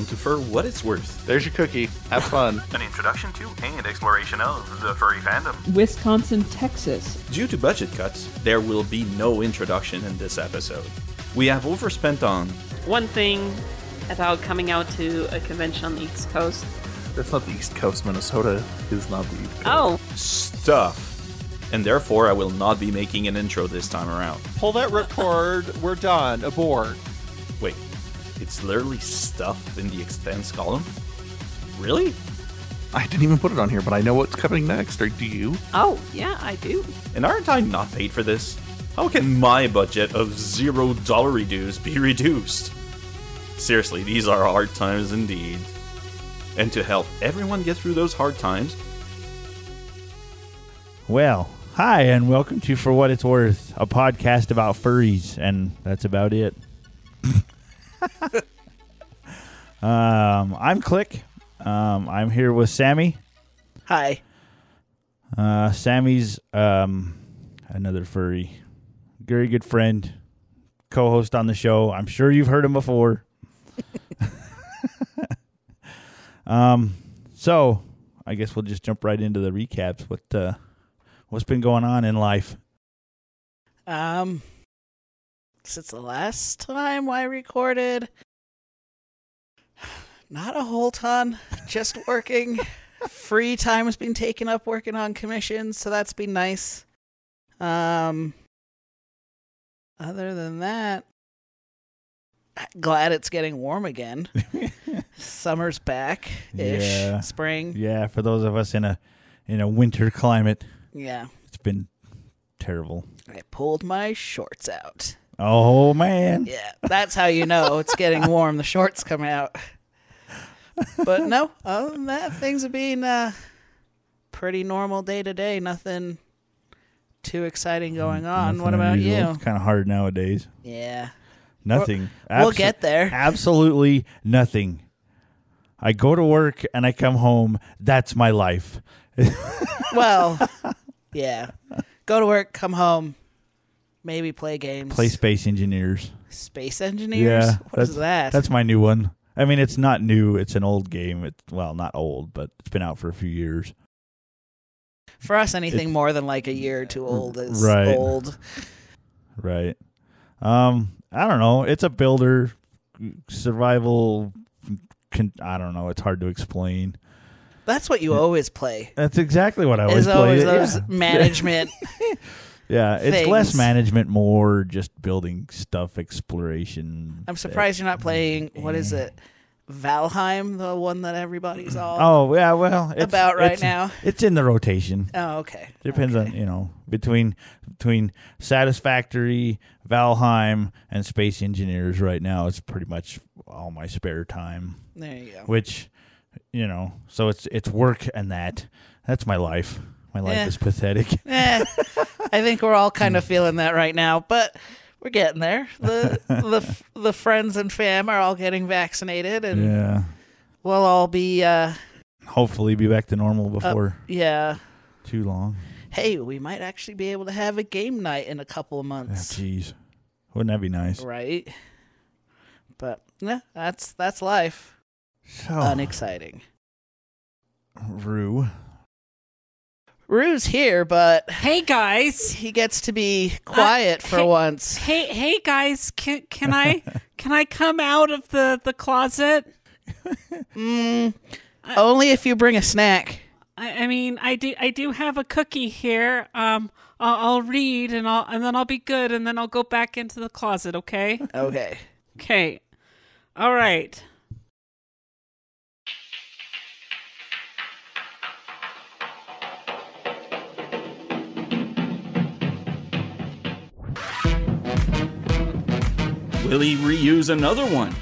welcome to For What It's Worth. There's your cookie. Have fun. An introduction to and exploration of the furry fandom. Wisconsin, Texas. Due to budget cuts, there will be no introduction in this episode. We have overspent on One thing about coming out to a convention on the East Coast. That's not the East Coast. Minnesota is not the East Coast. Oh, stuff, and therefore I will not be making an intro this time around. Pull that ripcord. We're done. Abort. Wait, it's literally stuff in the expense column? Really? I didn't even put it on here, but I know what's coming next. Or do you? oh, yeah, I do. And aren't I not paid for this? How can my budget of zero dollar dues be reduced? Seriously, these are hard times indeed. And to help everyone get through those hard times, Well, hi, and welcome to For What It's Worth, a podcast about furries, and that's about it. um, I'm Click. Um, I'm here with Sammy. Hi. Uh, Sammy's um, another furry, very good friend, co-host on the show. I'm sure you've heard him before. um, so I guess we'll just jump right into the recaps. What uh, what's been going on in life? Um, since the last time I recorded, not a whole ton. Just working. Free time has been taken up working on commissions, so that's been nice. Um, other than that, glad it's getting warm again. Summer's back ish. Yeah. Spring. Yeah, for those of us in a in a winter climate, Yeah. it's been terrible. I pulled my shorts out. Oh man. Yeah, that's how you know it's getting warm. The shorts come out. But no, other than that, things have been uh, pretty normal day to day. Nothing too exciting going on. Nothing what about unusual. you? It's kind of hard nowadays. Yeah, Nothing. we'll get there. Absolutely nothing. I go to work and I come home. That's my life. Well, yeah. Go to work, come home, maybe play games. Play Space Engineers. Space engineers. Yeah, what is that? That's my new one. I mean, it's not new. It's an old game. It's well, not old, but it's been out for a few years. For us, anything It- more than like a year or two old is Right. old. Right. Um, I don't know. It's a builder survival. Con- I don't know. It's hard to explain. That's what you always play. That's exactly what I always Is always those yeah. management. Yeah, it's less management, more just building stuff, exploration. I'm surprised you're not playing. What is it? Valheim, the one that everybody's oh, all. Oh yeah, well, it's, About right it's- now. It's in the rotation. Oh, okay. Depends on you know between between Satisfactory, Valheim, and Space Engineers. Right now, it's pretty much all my spare time. There you go. Which, you know, so it's it's work and that. That's my life. My life Yeah. is pathetic. Eh, I think we're all kind of feeling that right now, but we're getting there. The the the friends and fam are all getting vaccinated, and yeah. we'll all be. uh Hopefully, be back to normal before Yeah. too long. Hey, we might actually be able to have a game night in a couple of Ah, months, Jeez, wouldn't that be nice? right? But yeah, that's that's life. So, Unexciting. Rue. Rue's here, but hey guys. he gets to be quiet for hey- once. Hey, hey guys. Can can I can I come out of the the closet? Mm, only if you bring a snack. I, I mean, I do I do have a cookie here. Um, I'll, I'll read and I'll and then I'll be good and then I'll go back into the closet. Okay. Okay. Okay. All right. Will he reuse another one?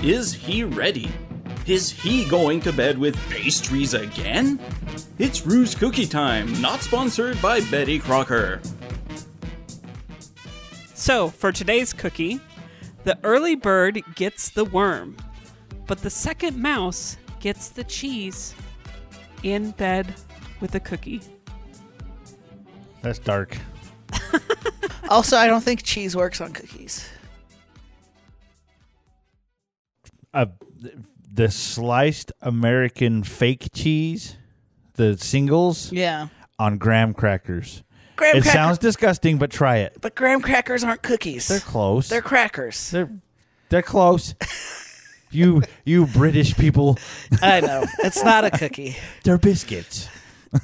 Is he ready? Is he going to bed with pastries again? It's Rue's Cookie Time, not sponsored by Betty Crocker. So, for today's cookie, the early bird gets the worm, but the second mouse gets the cheese in bed with a cookie. That's dark. Also, I don't think cheese works on cookies. Uh, the sliced American fake cheese, the singles Yeah. on graham crackers. Graham it crackers. sounds disgusting, but try it. but graham crackers aren't cookies. They're close. They're crackers. they're they're close. you you British people, I know. It's not a cookie. they're biscuits.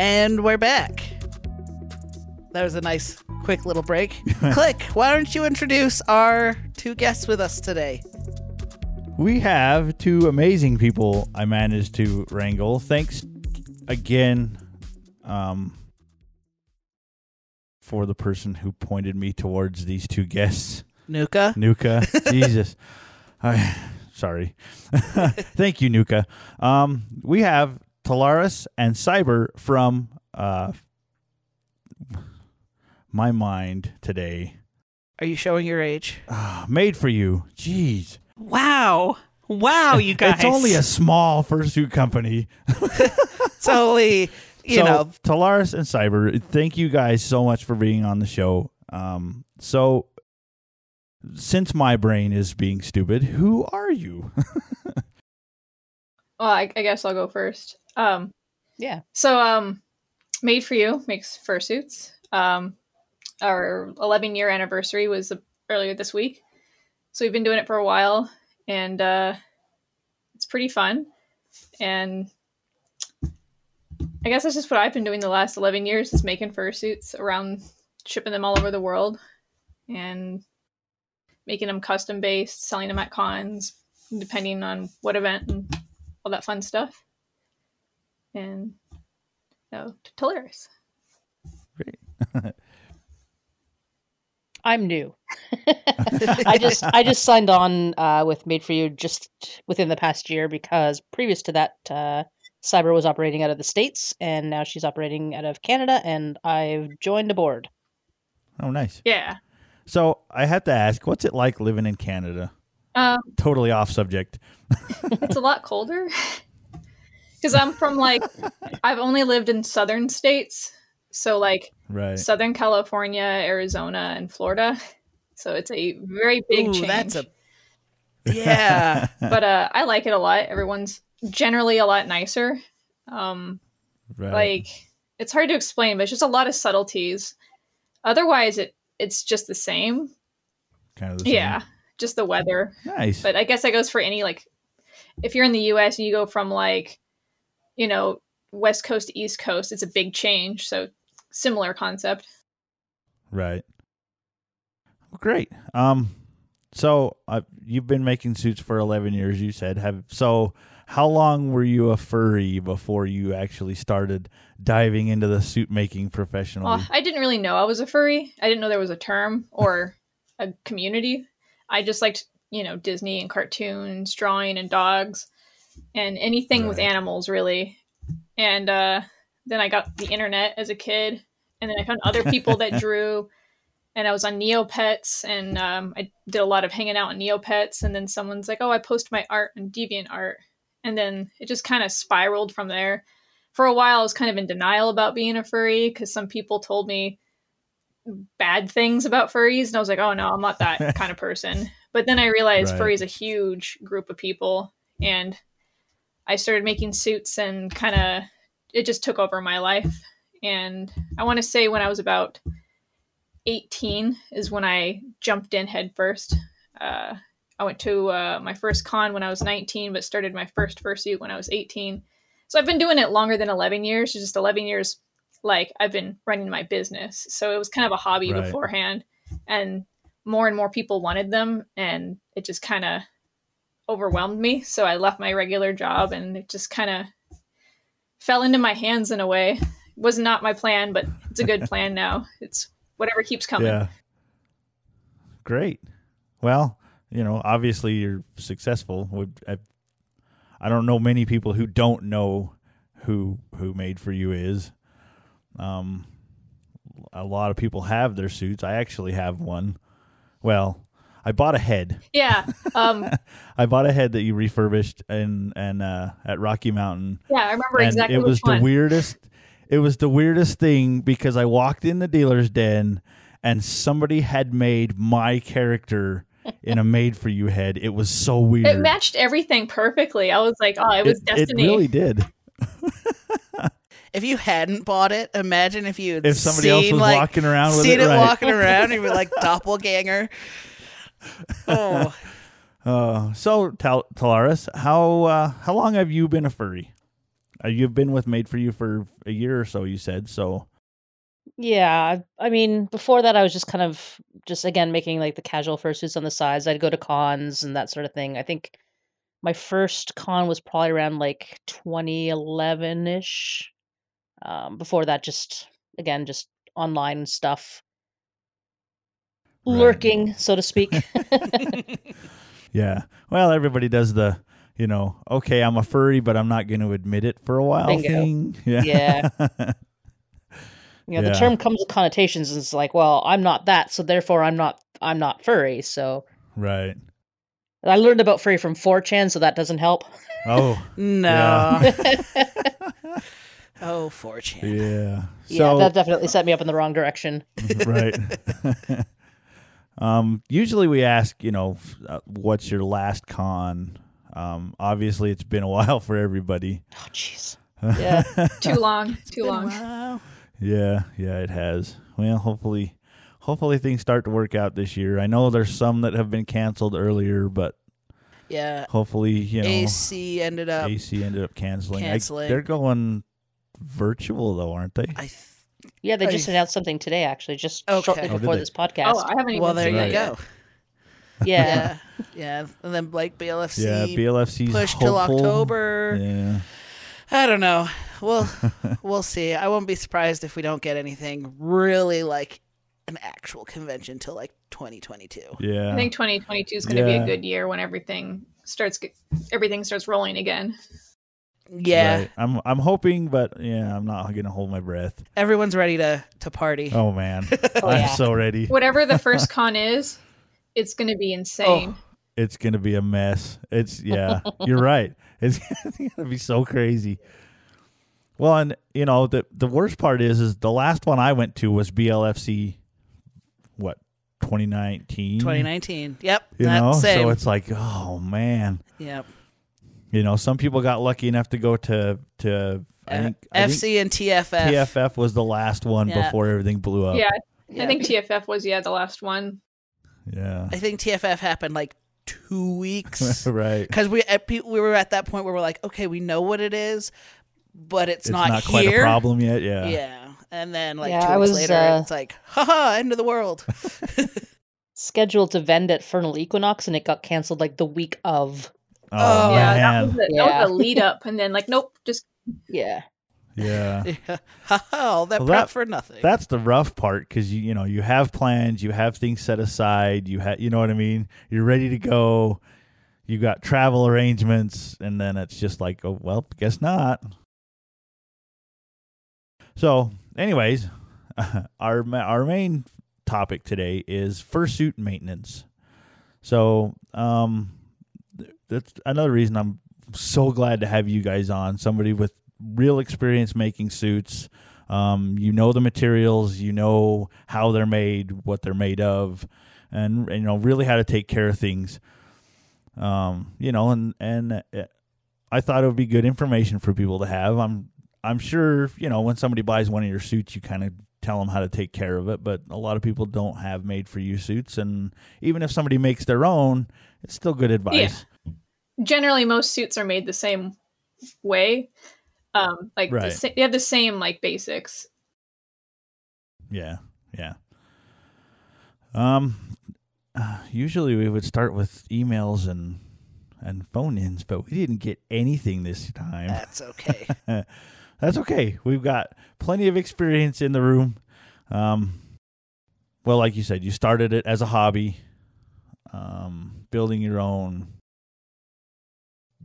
And we're back. That was a nice, quick little break. Click, why don't you introduce our two guests with us today? We have two amazing people I managed to wrangle. Thanks again um, for the person who pointed me towards these two guests. Nuka. Nuka. Jesus. I, sorry. Thank you, Nuka. Um, we have Talaris and Cyber from uh, my mind today. Are you showing your age? Made for you. Jeez. Wow. Wow, you guys. It's only a small fursuit company. It's only, you so, know, Talaris and Cyber, thank you guys so much for being on the show. Um, so, since my brain is being stupid, who are you? Well, I, I guess I'll go first. Um, Yeah. so, um, Made for You makes fursuits. Um, our 11 year anniversary was earlier this week. So we've been doing it for a while and uh, it's pretty fun. And I guess that's just what I've been doing the last 11 years is making fursuits around shipping them all over the world and making them custom based, selling them at cons, depending on what event and all that fun stuff. And no, Great. I'm new. I just I just signed on uh, with Made for You just within the past year because previous to that, uh, Cyber was operating out of the states, and now she's operating out of Canada, and I've joined aboard. oh, nice. Yeah. So, I have to ask, what's it like living in Canada? Um, Totally off subject. it's a lot colder because I'm from like I've only lived in southern states, so like Right. Southern California, Arizona, and Florida. So it's a very big Ooh, change. that's a yeah. but uh, I like it a lot. Everyone's generally a lot nicer. Um, right. Like it's hard to explain, but it's just a lot of subtleties. Otherwise, it it's just the same. kind of the same. Yeah, just the weather. Nice. But I guess that goes for any like if you're in the US and you go from like you know west coast to east coast, it's a big change. So similar concept. Right. Well, great. Um, so uh, you've been making suits for eleven years. You said have so. How long were you a furry before you actually started diving into the suit making professionally? Well, I didn't really know I was a furry. I didn't know there was a term or a community. I just liked, you know, Disney and cartoons, drawing and dogs and anything with animals really. And uh then I got the internet as a kid and then I found other people that drew and I was on Neopets and um, I did a lot of hanging out on Neopets and then someone's like, "Oh, I post my art on DeviantArt." And then it just kind of spiraled from there. For a while I was kind of in denial about being a furry cuz some people told me bad things about furries and I was like, "Oh no, I'm not that kind of person." But then I realized Right. furry is a huge group of people and I started making suits and kind of it just took over my life. And I want to say when I was about 18 is when I jumped in headfirst. Uh, I went to uh, my first con when I was 19, but started my first fursuit when I was 18. So I've been doing it longer than 11 years. It's just 11 years, like I've been running my business. So it was kind of a hobby Right. beforehand, and more and more people wanted them, and it just kind of overwhelmed me. So I left my regular job, and it just kind of fell into my hands in a way. It was not my plan, but it's a good plan now. It's whatever keeps coming. Yeah. Great. Well, you know, obviously you're successful. I, don't know many people who don't know who who made for you is. Um, a lot of people have their suits. I actually have one. Well, I bought a head. Yeah. Um, I bought a head that you refurbished and and uh, at Rocky Mountain. yeah, I remember and exactly it was which one. the weirdest. It was the weirdest thing because I walked in the dealer's den and somebody had made my character in a made for you head. It was so weird. It matched everything perfectly. I was like, oh, it was It- destiny. It really did. If you hadn't bought it, imagine if you had If somebody seen, else was like, walking around with seen it, it right. walking around, you'd be like doppelganger. Oh, Uh, so, Tal- Talaris, how uh, how long have you been a furry? Uh, you've been with Made for You for a year or so. You said so. Yeah, I mean, before that, I was just kind of just again making like the casual fursuits on the sides. I'd go to cons and that sort of thing. I think my first con was probably around like 2011 ish. Um, before that, just again, just online stuff, Right. lurking, so to speak. Yeah. Well, everybody does the, you know, okay, I'm a furry, but I'm not going to admit it for a while Bingo. thing. Yeah. Yeah. you know, Yeah. the term comes with connotations. And it's like, well, I'm not that, so therefore, I'm not, I'm not furry. So right. I learned about furry from 4chan, so that doesn't help. Oh. no. Yeah. oh, 4chan. yeah. yeah, that definitely set me up in the wrong direction. right. Um, usually we ask, you know, uh, what's your last con? Um, obviously it's been a while for everybody. Oh, jeez. Yeah. too long. Too long. Wow. Yeah, yeah, it has. Well, hopefully, hopefully things start to work out this year. I know there's some that have been canceled earlier, but Yeah. hopefully, you know, AC ended up. AC ended up canceling. I- canceling. they're going virtual though, aren't they? I th- Yeah, they just announced something today, actually, just Okay. shortly Oh, before this podcast. Oh, I haven't even well, there you it go. yeah. Yeah. yeah. And then like BLFC yeah, BLFC's pushed till. October. Yeah, I don't know. We'll we'll see. I won't be surprised if we don't get anything really like an actual convention till like 2022. yeah. I think 2022 is going to be a good year when everything starts everything starts rolling again. Yeah. Right. I'm I'm hoping, but yeah, I'm not gonna hold my breath. Everyone's ready to to party. Oh man, Oh, I'm yeah. so ready. Whatever the first con is, it's going to be insane. Oh. It's gonna be a mess. It's yeah, you're right. It's gonna be so crazy. Well, and you know the the worst part is is the last one I went to was BLFC, what 2019. 2019. Yep. You that know, same. so it's like, oh man, yep. You know, some people got lucky enough to go to to I think, I think FC and TFF. TFF was the last one Yeah. before everything blew up. yeah, Yeah. I think TFF was yeah the last one. Yeah. I think TFF happened like two weeks right. because we at, we were at that point where we're like, okay, we know what it is, but it's, It's not, not, quite here. a problem yet. Yeah. Yeah. And then like Yeah, two I weeks was, later, uh, it's like, haha, end of the world. Scheduled to vend at Furnal Equinox, and it got canceled like the week of. Oh, Oh, yeah, man. that was, the, that Yeah. was the lead up, and then like nope, just Yeah. yeah. yeah. All that Well, prep that- for nothing. That's the rough part because you you know you have plans, you have things set aside, you have you know what I mean. You're ready to go. You got travel arrangements, and then it's just like, oh well, guess not. So, anyways, our our main topic today is fursuit maintenance. So, um, th- that's another reason I'm so glad to have you guys on. Somebody with real experience making suits. Um, you know the materials, you know how they're made, what they're made of, and, you know really how to take care of things. Um, you know, and and uh, I thought it would be good information for people to have. I'm I'm sure you know when somebody buys one of your suits, you kind of tell them how to take care of it, but a lot of people don't have made for you suits, and even if somebody makes their own, it's still good advice. Generally most suits are made the same way. Um, like the Right. sa- they have the same like basics. Yeah, yeah. Um, uh, usually we would start with emails and and phone ins, but we didn't get anything this time. That's okay. That's okay. We've got plenty of experience in the room. Um, well, like you said, you started it as a hobby, um, building your own.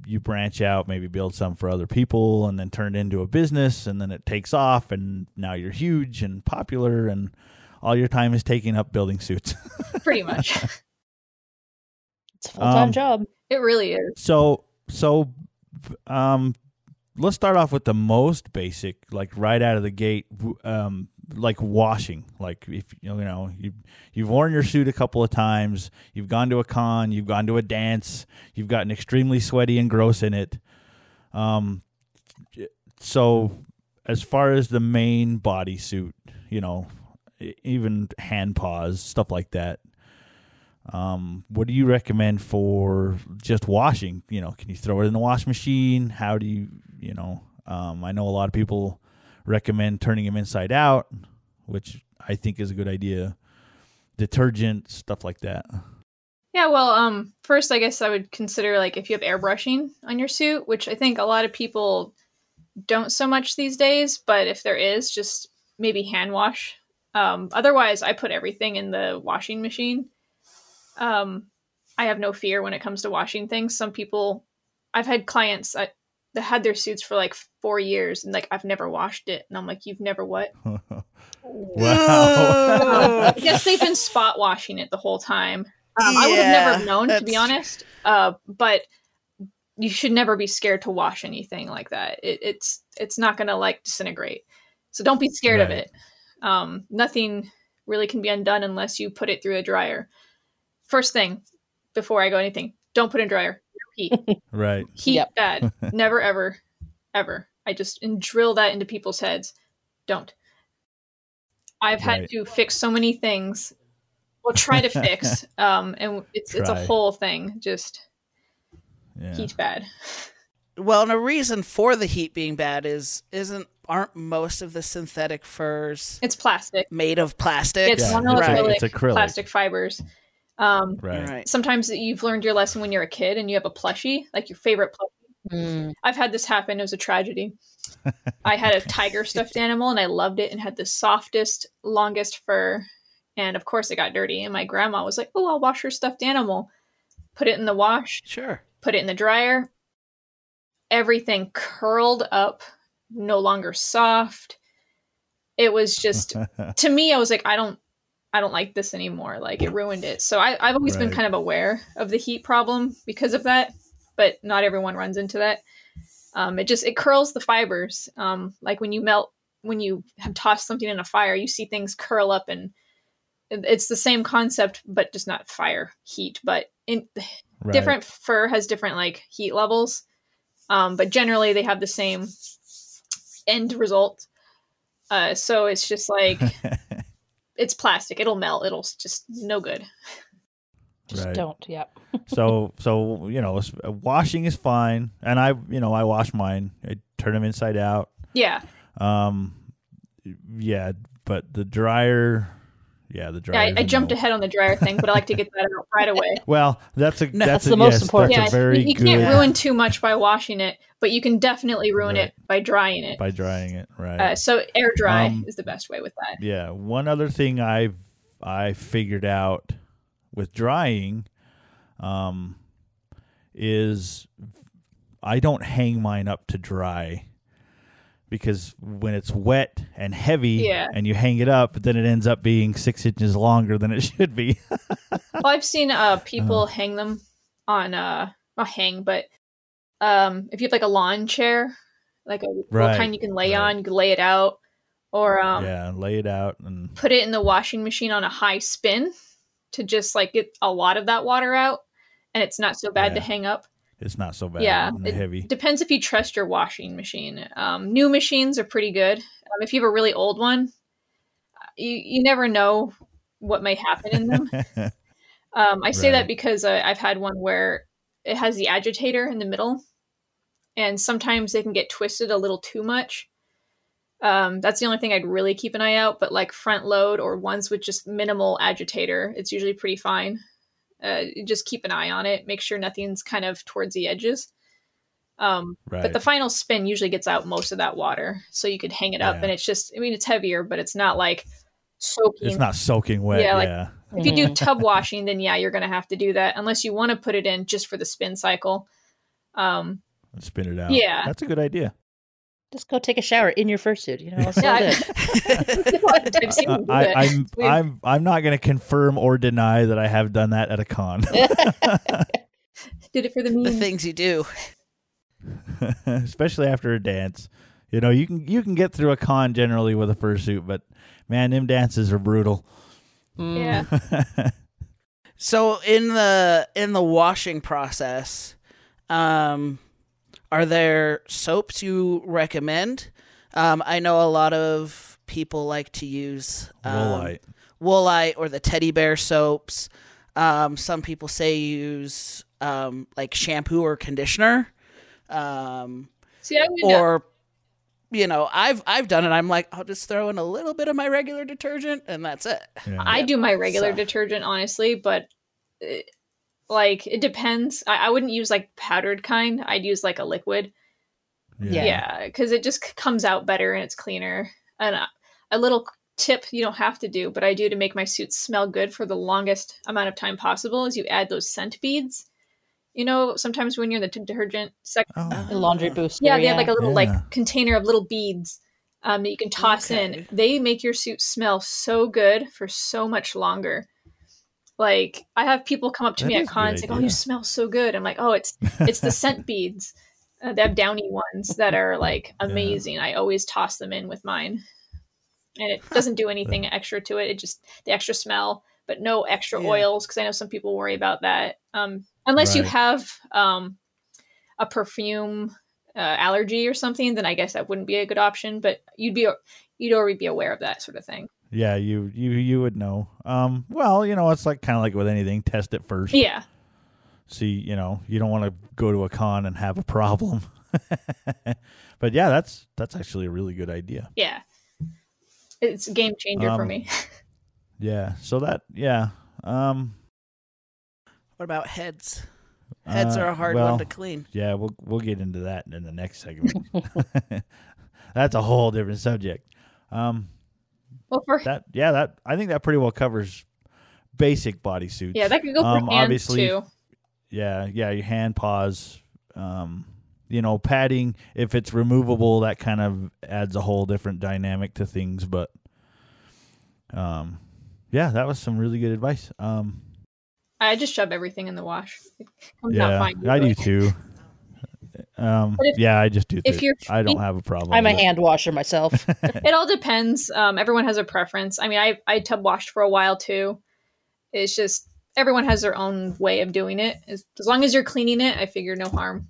You branch out, maybe build some for other people, and then turn it into a business, and then it takes off, and now you're huge and popular, and all your time is taking up building suits. Pretty much. It's a full time Um, job. It really is. So so um let's start off with the most basic like right out of the gate um like washing like if you know you you've worn your suit a couple of times you've gone to a con you've gone to a dance you've gotten extremely sweaty and gross in it um so as far as the main bodysuit you know even hand paws stuff like that um, what do you recommend for just washing? You know, can you throw it in the wash machine? How do you, you know, um, I know a lot of people recommend turning them inside out, which I think is a good idea. Detergent, stuff like that. Yeah, well, um, first I guess I would consider like if you have airbrushing on your suit, which I think a lot of people don't so much these days, but if there is, just maybe hand wash. Um, otherwise, I put everything in the washing machine. Um, I have no fear when it comes to washing things. Some people, I've had clients that, that had their suits for like four years and like I've never washed it, and I'm like, you've never what? wow. I guess they've been spot washing it the whole time. Um, I would have never Yeah, have known, to be honest. Uh, but you should never be scared to wash anything like that. It, it's it's not going to like disintegrate. So don't be scared of it. Um, nothing really can be undone unless you put it through a dryer. First thing, before I go anything, don't put in dryer. No heat. right. Heat Yep. bad. Never ever, ever. I just and drill that into people's heads. Don't. I've had Right. to fix so many things. Well, try to fix. Um, and it's it's a whole thing. Just Yeah. heat bad. Well, and a reason for the heat being bad is isn't aren't most of the synthetic furs It's plastic. made of plastic? It's Yeah, monolithic it's acrylic. plastic fibers. Um, Right. Right. sometimes you've learned your lesson when you're a kid and you have a plushie, like your favorite plushie. Mm. I've had this happen. It was a tragedy. I had a tiger stuffed animal and I loved it and had the softest, longest fur. And of course, it got dirty. And my grandma was like, Oh, I'll wash your stuffed animal. Put it in the wash, Sure. put it in the dryer. Everything curled up, no longer soft. It was just, to me, I was like, I don't. I don't like this anymore. Like it ruined it. So I, I've always been kind of aware of the heat problem because of that, but not everyone runs into that. Um, it just it curls the fibers. Um, like when you melt, when you have tossed something in a fire, you see things curl up, and it's the same concept, but just not fire heat. But in Right. different fur has different like heat levels, um, but generally they have the same end result. Uh, so it's just like it's plastic; it'll melt. It'll just no good. Just Right. don't. Yep. so so you know washing is fine and i you know i wash mine i turn them inside out Yeah, um yeah but the dryer yeah the yeah. dryer I, I jumped ahead on the dryer thing, but I like to get that out right away. well that's a No, that's, that's a, the most yes, important. that's yeah, a very you, you good can't ruin too much by washing it, but you can definitely ruin Right. it by drying it. by drying it right Uh, so air dry Um, is the best way with that. yeah one other thing i've i figured out with drying um is i don't hang mine up to dry because when it's wet and heavy Yeah. and you hang it up then it ends up being six inches longer than it should be Well, I've seen uh, Uh-huh. people hang them on uh, not hang, but um, if you have like a lawn chair, like a Right, kind you can lay right. on, you can lay it out, or um, yeah lay it out and put it in the washing machine on a high spin to just like get a lot of that water out, and it's not so bad to hang up. It's not so bad Yeah, it heavy Depends if you trust your washing machine. Um, new machines are pretty good. Um, if you have a really old one, you you never know what may happen in them. Um, I say Right. that because uh, I've had one where it has the agitator in the middle, and sometimes they can get twisted a little too much. Um, that's the only thing I'd really keep an eye out. But like front load or ones with just minimal agitator, it's usually pretty fine. Uh, just keep an eye on it. Make sure nothing's kind of towards the edges. Um, right But the final spin usually gets out most of that water, so you could hang it up, Yeah. and it's just. I mean, it's heavier, but it's not like soaking. it's not soaking wet Yeah, yeah, like- If you do tub washing, then yeah, you're going to have to do that unless you want to put it in just for the spin cycle. Um, Spin it out. Yeah. That's a good idea. Just go take a shower in your fursuit. You know, Yeah, I- good. I've seen Uh, you do I, it. I'm I'm I'm not going to confirm or deny that I have done that at a con. did it for the The things you do. especially after a dance. You know, you can you can get through a con generally with a fursuit, but man, them dances are brutal. Yeah. So in the in the washing process, um, are there soaps you recommend? Um, I know a lot of people like to use um, Woolite. Woolite or the teddy bear soaps. Um, some people say use um, like shampoo or conditioner. Um, See, I would. uh, or you know, I've I've done it. I'm like, I'll just throw in a little bit of my regular detergent and that's it. Yeah. I do my regular So- detergent, honestly, but uh, like it depends. I, I wouldn't use like powdered kind. I'd use like a liquid. Yeah, because it just comes out better and it's cleaner. And uh, a little tip you don't have to do, but I do to make my suits smell good for the longest amount of time possible is you add those scent beads. You know, sometimes when you're in the detergent section, Oh, The laundry booster. yeah, they have like a little Yeah. like container of little beads um, that you can toss in. They make your suit smell so good for so much longer. Like I have people come up to That me at cons like, "Oh, you smell so good." I'm like, "Oh, it's it's the scent beads." Uh, they have downy ones that are like amazing. I always toss them in with mine, and it doesn't do anything extra to it. It just the extra smell, but no extra Yeah. oils because I know some people worry about that. Um, unless you have um, a perfume uh, allergy or something, then I guess that wouldn't be a good option. But you'd be you'd already be aware of that sort of thing. Yeah, you you you would know. Um, well, you know, it's like kind of like with anything, test it first. Yeah, See, you know, you don't want to go to a con and have a problem. but yeah, that's that's actually a really good idea. yeah, it's a game changer for Um, me. Yeah. So that yeah. Um, What about heads? Heads uh, are a hard well, one to clean. Yeah, we'll we'll get into that in the next segment. That's a whole different subject. Um, well, for that yeah, that I think that pretty well covers basic bodysuits. yeah, that could go for Um, hands obviously, too. Yeah, yeah, your hand paws. Um, you know, padding if it's removable, that kind of adds a whole different dynamic to things. But, um, yeah, that was some really good advice. Um, I just shove everything in the wash. It comes out yeah, fine. I do too. Um, if- yeah, I just do. if you're I don't have a problem. I'm a with it. hand washer myself. It all depends. Um, everyone has a preference. I mean, I I tub washed for a while too. It's just everyone has their own way of doing it. As, as long as you're cleaning it, I figure no harm.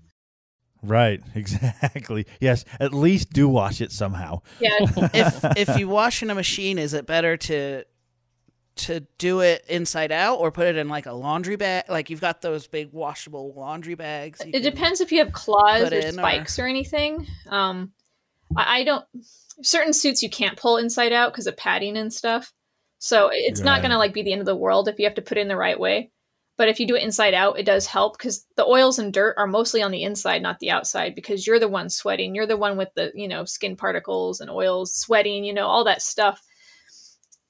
Right, exactly. Yes, at least do wash it somehow. Yeah, if if you wash in a machine, is it better to to do it inside out or put it in like a laundry bag? Like you've got those big washable laundry bags. it depends if you have claws or in or- spikes or, anything. Um, I, I don't. Certain suits you can't pull inside out because of padding and stuff. So it's not gonna like be the end of the world if you have to put it in the right way. But if you do it inside out, it does help because the oils and dirt are mostly on the inside, not the outside, because you're the one sweating. You're the one with the, you know, skin particles and oils sweating, you know, all that stuff.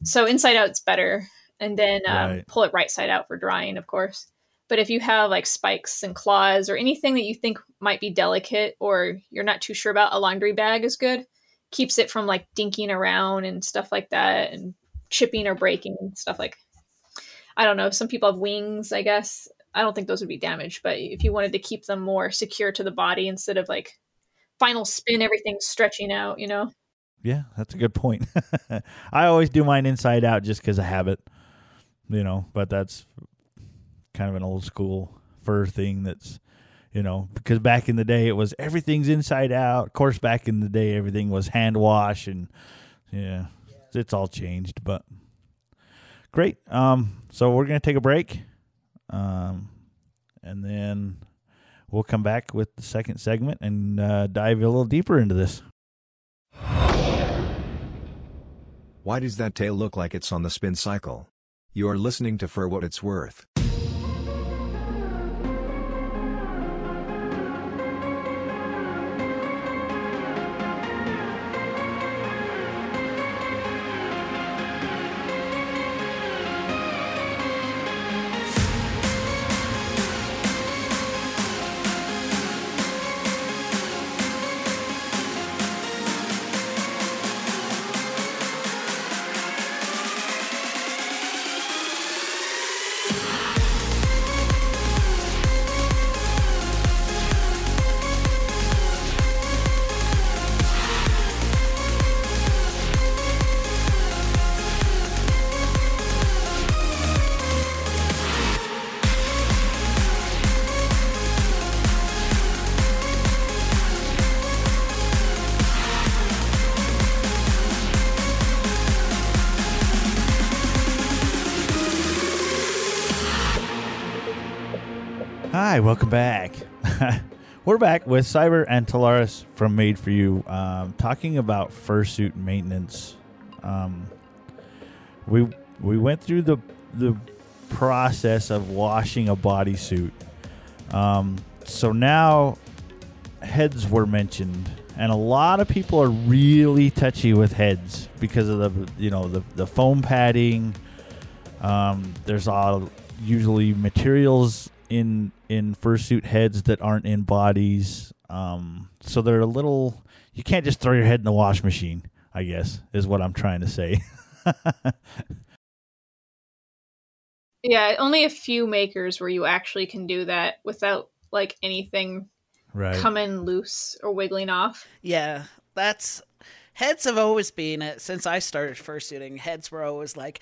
So inside out, it's better. And then um, Right. pull it right side out for drying, of course. But if you have like spikes and claws or anything that you think might be delicate or you're not too sure about, a laundry bag is good. Keeps it from like dinking around and stuff like that and chipping or breaking and stuff like I don't know. Some people have wings, I guess. I don't think those would be damaged, but if you wanted to keep them more secure to the body instead of like final spin, everything stretching out, you know? Yeah, that's a good point. I always do mine inside out just because of habit, you know. But that's kind of an old school fur thing. That's you know because back in the day it was everything's inside out. Of course, back in the day everything was hand wash and yeah, it's all changed. But great. Um, so we're gonna take a break, um, and then we'll come back with the second segment and uh, dive a little deeper into this. Why does that tail look like it's on the spin cycle? You're listening to For What It's Worth. Hi, welcome back. We're back with Cyber and Talaris from Made for You, um, talking about fursuit maintenance. Um, we we went through the the process of washing a bodysuit. Um, so now heads were mentioned, and a lot of people are really touchy with heads because of the you know the the foam padding. Um, there's all usually materials in in fursuit heads that aren't in bodies. Um, so they're a little. You can't just throw your head in the wash machine. I guess is what I'm trying to say. Yeah, only a few makers where you actually can do that without like anything right. coming loose or wiggling off. Yeah, that's heads have always been it since I started fursuiting. Heads were always like,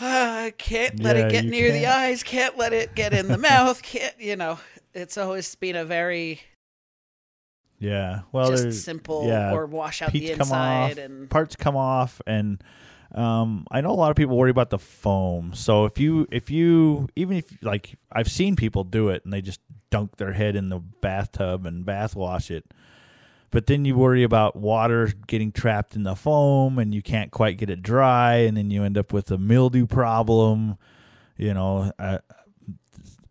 ah, I can't let Yeah, it get near the can't. eyes, can't let it get in the mouth, can't you know? It's always been a very Yeah. Well, just simple yeah, or wash out the come off, inside and parts come off, and um, I know a lot of people worry about the foam. So if you if you even if like I've seen people do it and they just dunk their head in the bathtub and bath wash it. But then you worry about water getting trapped in the foam and you can't quite get it dry and then you end up with a mildew problem. You know, uh,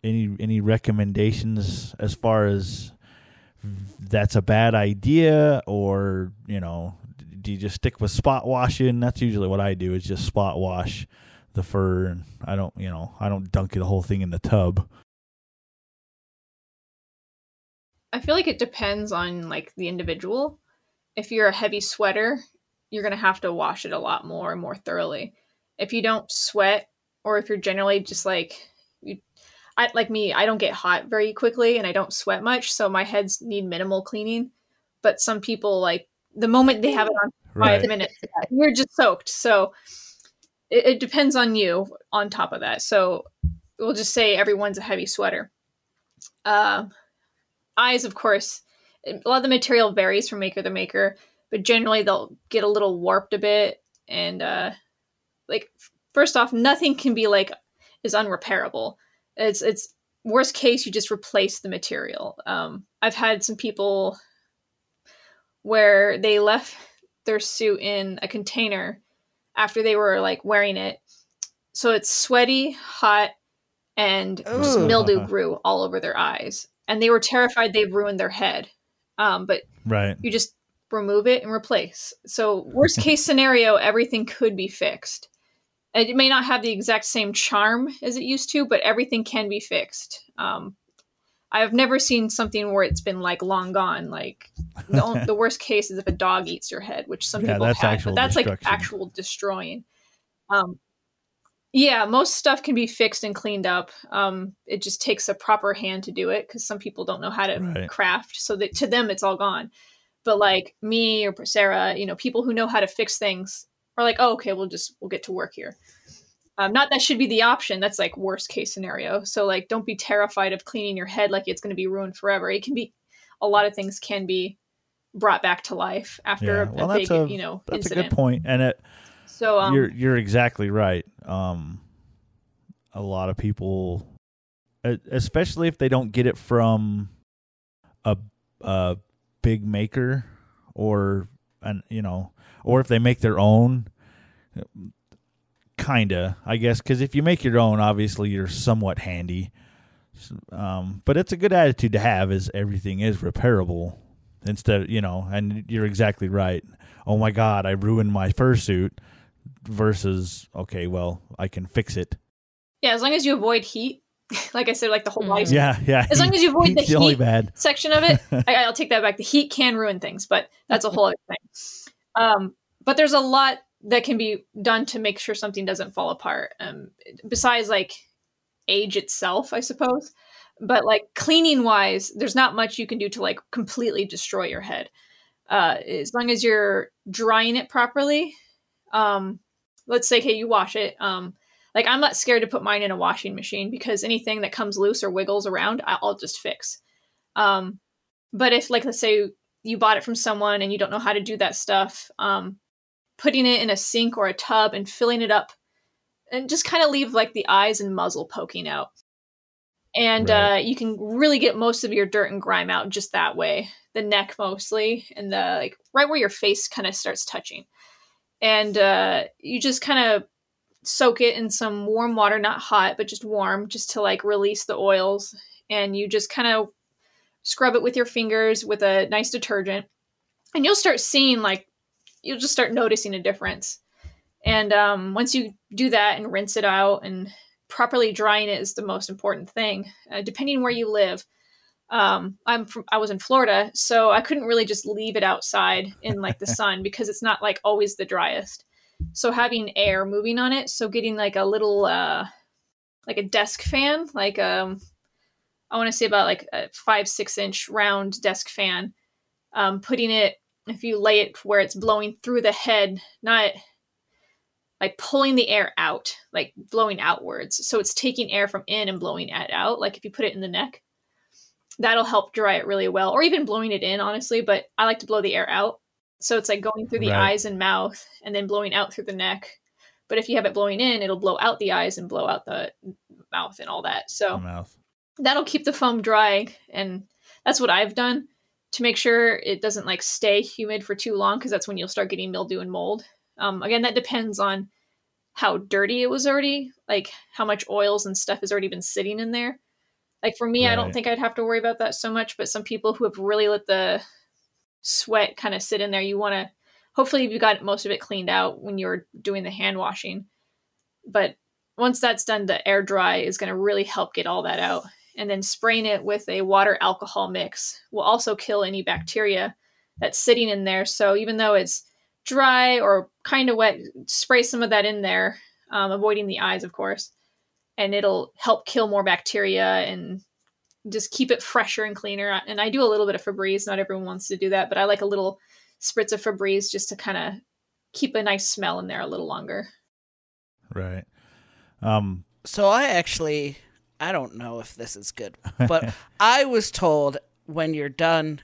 any any recommendations as far as that's a bad idea or you know do you just stick with spot washing that's usually what i do is just spot wash the fur and i don't you know i don't dunk the whole thing in the tub I feel like it depends on like the individual. If you're a heavy sweater, you're going to have to wash it a lot more and more thoroughly. If you don't sweat or if you're generally just like you I like me, I don't get hot very quickly and I don't sweat much, so my heads need minimal cleaning. But some people like the moment they have it on Right. five minutes, you're just soaked. So it, it depends on you on top of that. So we'll just say everyone's a heavy sweater. Uh, eyes, of course, a lot of the material varies from maker to maker, but generally they'll get a little warped a bit. And uh, like, first off, nothing can be like is unrepairable. It's it's worst case you just replace the material. Um, I've had some people where they left their suit in a container after they were like wearing it. So it's sweaty, hot, and just mildew grew all over their eyes. And they were terrified they've ruined their head. Um, but right you just remove it and replace. So worst case scenario, everything could be fixed. It may not have the exact same charm as it used to, but everything can be fixed. Um, I've never seen something where it's been like long gone. Like the, on- the worst case is if a dog eats your head, which some Yeah, people that's have, but that's like actual destroying. Um, yeah, most stuff can be fixed and cleaned up. Um, it just takes a proper hand to do it because some people don't know how to Right. craft. So that to them, it's all gone. But like me or Sarah, you know, people who know how to fix things are like, oh, okay, we'll just we'll get to work here. Um, not that should be the option. That's like worst case scenario. So like, don't be terrified of cleaning your head like it's going to be ruined forever. It can be a lot of things can be brought back to life after yeah a, well a big, a you know, that's incident. a good point and it So um, you're you're exactly right. Um a lot of people especially if they don't get it from a a big maker or an you know or if they make their own kinda i guess. Because if you make your own obviously you're somewhat handy. Um, but it's a good attitude to have is everything is repairable instead you know and you're exactly right. Oh my god i ruined my fursuit versus okay well i can fix it yeah, as long as you avoid heat, like I said, like the whole body. yeah yeah As long as you avoid the the only heat bad section of it, I, I'll take that back. The heat can ruin things, but that's a whole other thing. Um, but there's a lot that can be done to make sure something doesn't fall apart. Um, besides like age itself, I suppose. But like cleaning wise, there's not much you can do to like completely destroy your head. Uh, as long as you're drying it properly, um, let's say, okay, you wash it. Um, like I'm not scared to put mine in a washing machine because anything that comes loose or wiggles around, I'll just fix. Um, but if like let's say you bought it from someone and you don't know how to do that stuff, um, putting it in a sink or a tub and filling it up, and just kind of leave like the eyes and muzzle poking out, and Right. uh, you can really get most of your dirt and grime out just that way. The neck mostly, and the like right where your face kind of starts touching, and uh, you just kind of soak it in some warm water, not hot, but just warm, just to like release the oils, and you just kind of scrub it with your fingers with a nice detergent, and you'll start seeing like you'll just start noticing a difference. And um, once you do that and rinse it out and properly drying it is the most important thing. Uh, depending where you live, um, I'm from, I was in Florida, so I couldn't really just leave it outside in like the sun because it's not like always the driest. So having air moving on it, so getting like a little uh, like a desk fan, like um, I want to say about like a five six inch round desk fan. Um, putting it if you lay it where it's blowing through the head, not like pulling the air out, like blowing outwards. So it's taking air from in and blowing it out. Like if you put it in the neck, that'll help dry it really well, or even blowing it in, honestly. But I like to blow the air out. So it's like going through the Right. eyes and mouth and then blowing out through the neck. But if you have it blowing in, it'll blow out the eyes and blow out the mouth and all that. So Mouth. that'll keep the foam dry and that's what i've done to make sure it doesn't like stay humid for too long because that's when you'll start getting mildew and mold um, again that depends on how dirty it was already like how much oils and stuff has already been sitting in there like for me i don't think i'd have to worry about that so much but some people who have really let the sweat kind of sit in there you want to hopefully you've got most of it cleaned out when you're doing the hand washing. But once that's done the air dry is going to really help get all that out. And then spraying it with a water alcohol mix will also kill any bacteria that's sitting in there. So even though it's dry or kind of wet spray some of that in there um, avoiding the eyes of course and it'll help kill more bacteria and just keep it fresher and cleaner and i do a little bit of febreze not everyone wants to do that but i like a little spritz of febreze just to kind of keep a nice smell in there a little longer Right. Um. So I actually, I don't know if this is good, but I was told when you're done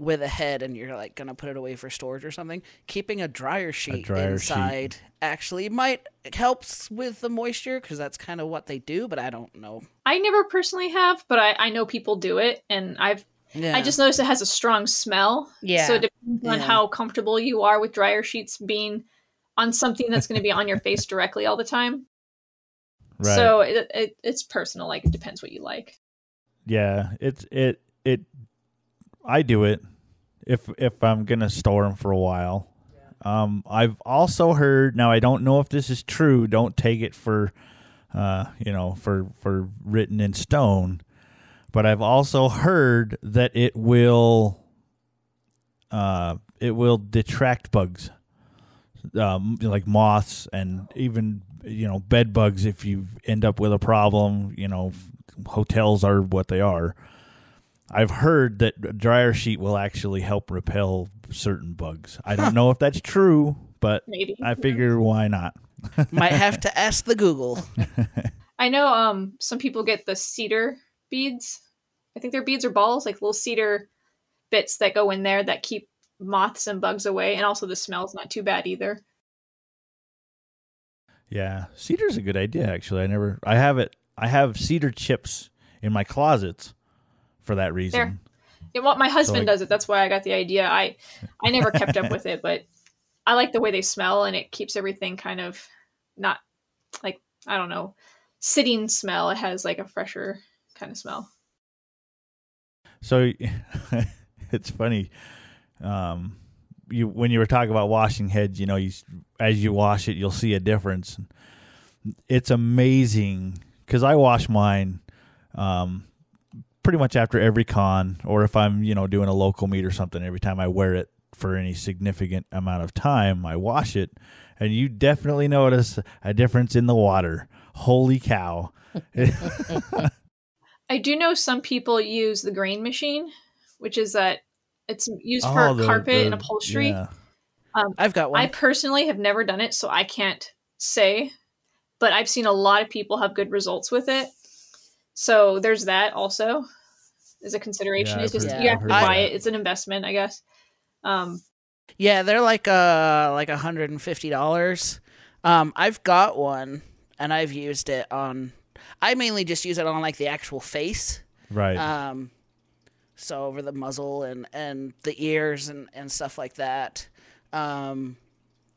with a head and you're like gonna put it away for storage or something, keeping a dryer sheet dryer sheet. inside actually might helps with the moisture because that's kind of what they do. But I don't know. i never personally have but i, I know people do it and i've Yeah. I just noticed it has a strong smell. Yeah. So it depends on Yeah. how comfortable you are with dryer sheets being on something that's going to be on your face directly all the time. Right. So it, it it's personal. Like it depends what you like. Yeah, it's it it. I do it if if I'm gonna store them for a while. Um, I've also heard now. I don't know if this is true. Don't take it for, uh, you know, for for written in stone. But I've also heard that it will, uh, it will detract bugs, um, like moths and even you know bed bugs. If you end up with a problem, you know, hotels are what they are. I've heard that a dryer sheet will actually help repel certain bugs. I don't know if that's true, but Maybe. I figure why not? might have to ask the Google. I know um some people get the cedar beads. I think they're beads or balls, like little cedar bits that go in there that keep moths and bugs away, and also the smell's not too bad either. Yeah, cedar's a good idea. Actually, I never. I have it. I have cedar chips in my closets for that reason. There. Yeah, well, my husband like- does it. That's why I got the idea. I I never kept up with it, but I like the way they smell, and it keeps everything kind of not like I don't know sitting smell. It has like a fresher kind of smell. So it's funny. Um, you when you were talking about washing heads, you know, you as you wash it, you'll see a difference. It's amazing because I wash mine um, pretty much after every con, or if I'm you know doing a local meet or something. Every time I wear it for any significant amount of time, I wash it, and you definitely notice a difference in the water. Holy cow! I do know some people use the Green Machine, which is that it's used for Oh, the- carpet and upholstery. yeah. Um, I've got one. I personally have never done it, so I can't say, but I've seen a lot of people have good results with it. So there's that also as a consideration. Yeah, it's just heard- you I've to buy that. it. It's an investment, I guess. Um, Yeah, they're like uh like hundred and fifty dollars. Um, I've got one and I've used it on I mainly just use it on like the actual face. Right. Um, so over the muzzle and and the ears and and stuff like that. Um,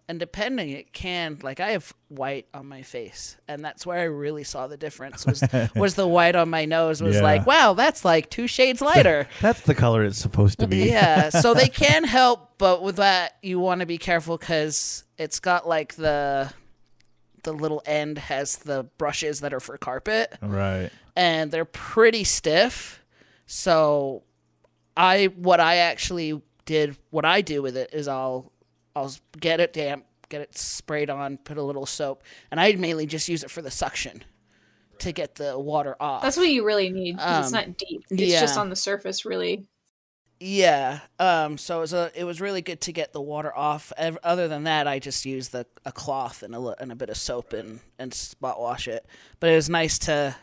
and depending, it can like I have white on my face, and that's where I really saw the difference. Was was the white on my nose was Yeah. like, wow, that's like two shades lighter. That's the color it's supposed to be. yeah, so they can help, but with that, you want to be careful because it's got like the the little end has the brushes that are for carpet right. and they're pretty stiff. So I what I actually did what I do with it is I'll I'll get it damp, get it sprayed on, put a little soap, and I mainly just use it for the suction to get the water off. That's what you really need. 'cause it's Um, not deep. It's just on the surface, really. Yeah. Um. So it was a, it was really good to get the water off. Other than that, I just used the a cloth and a and a bit of soap and and spot wash it. But it was nice to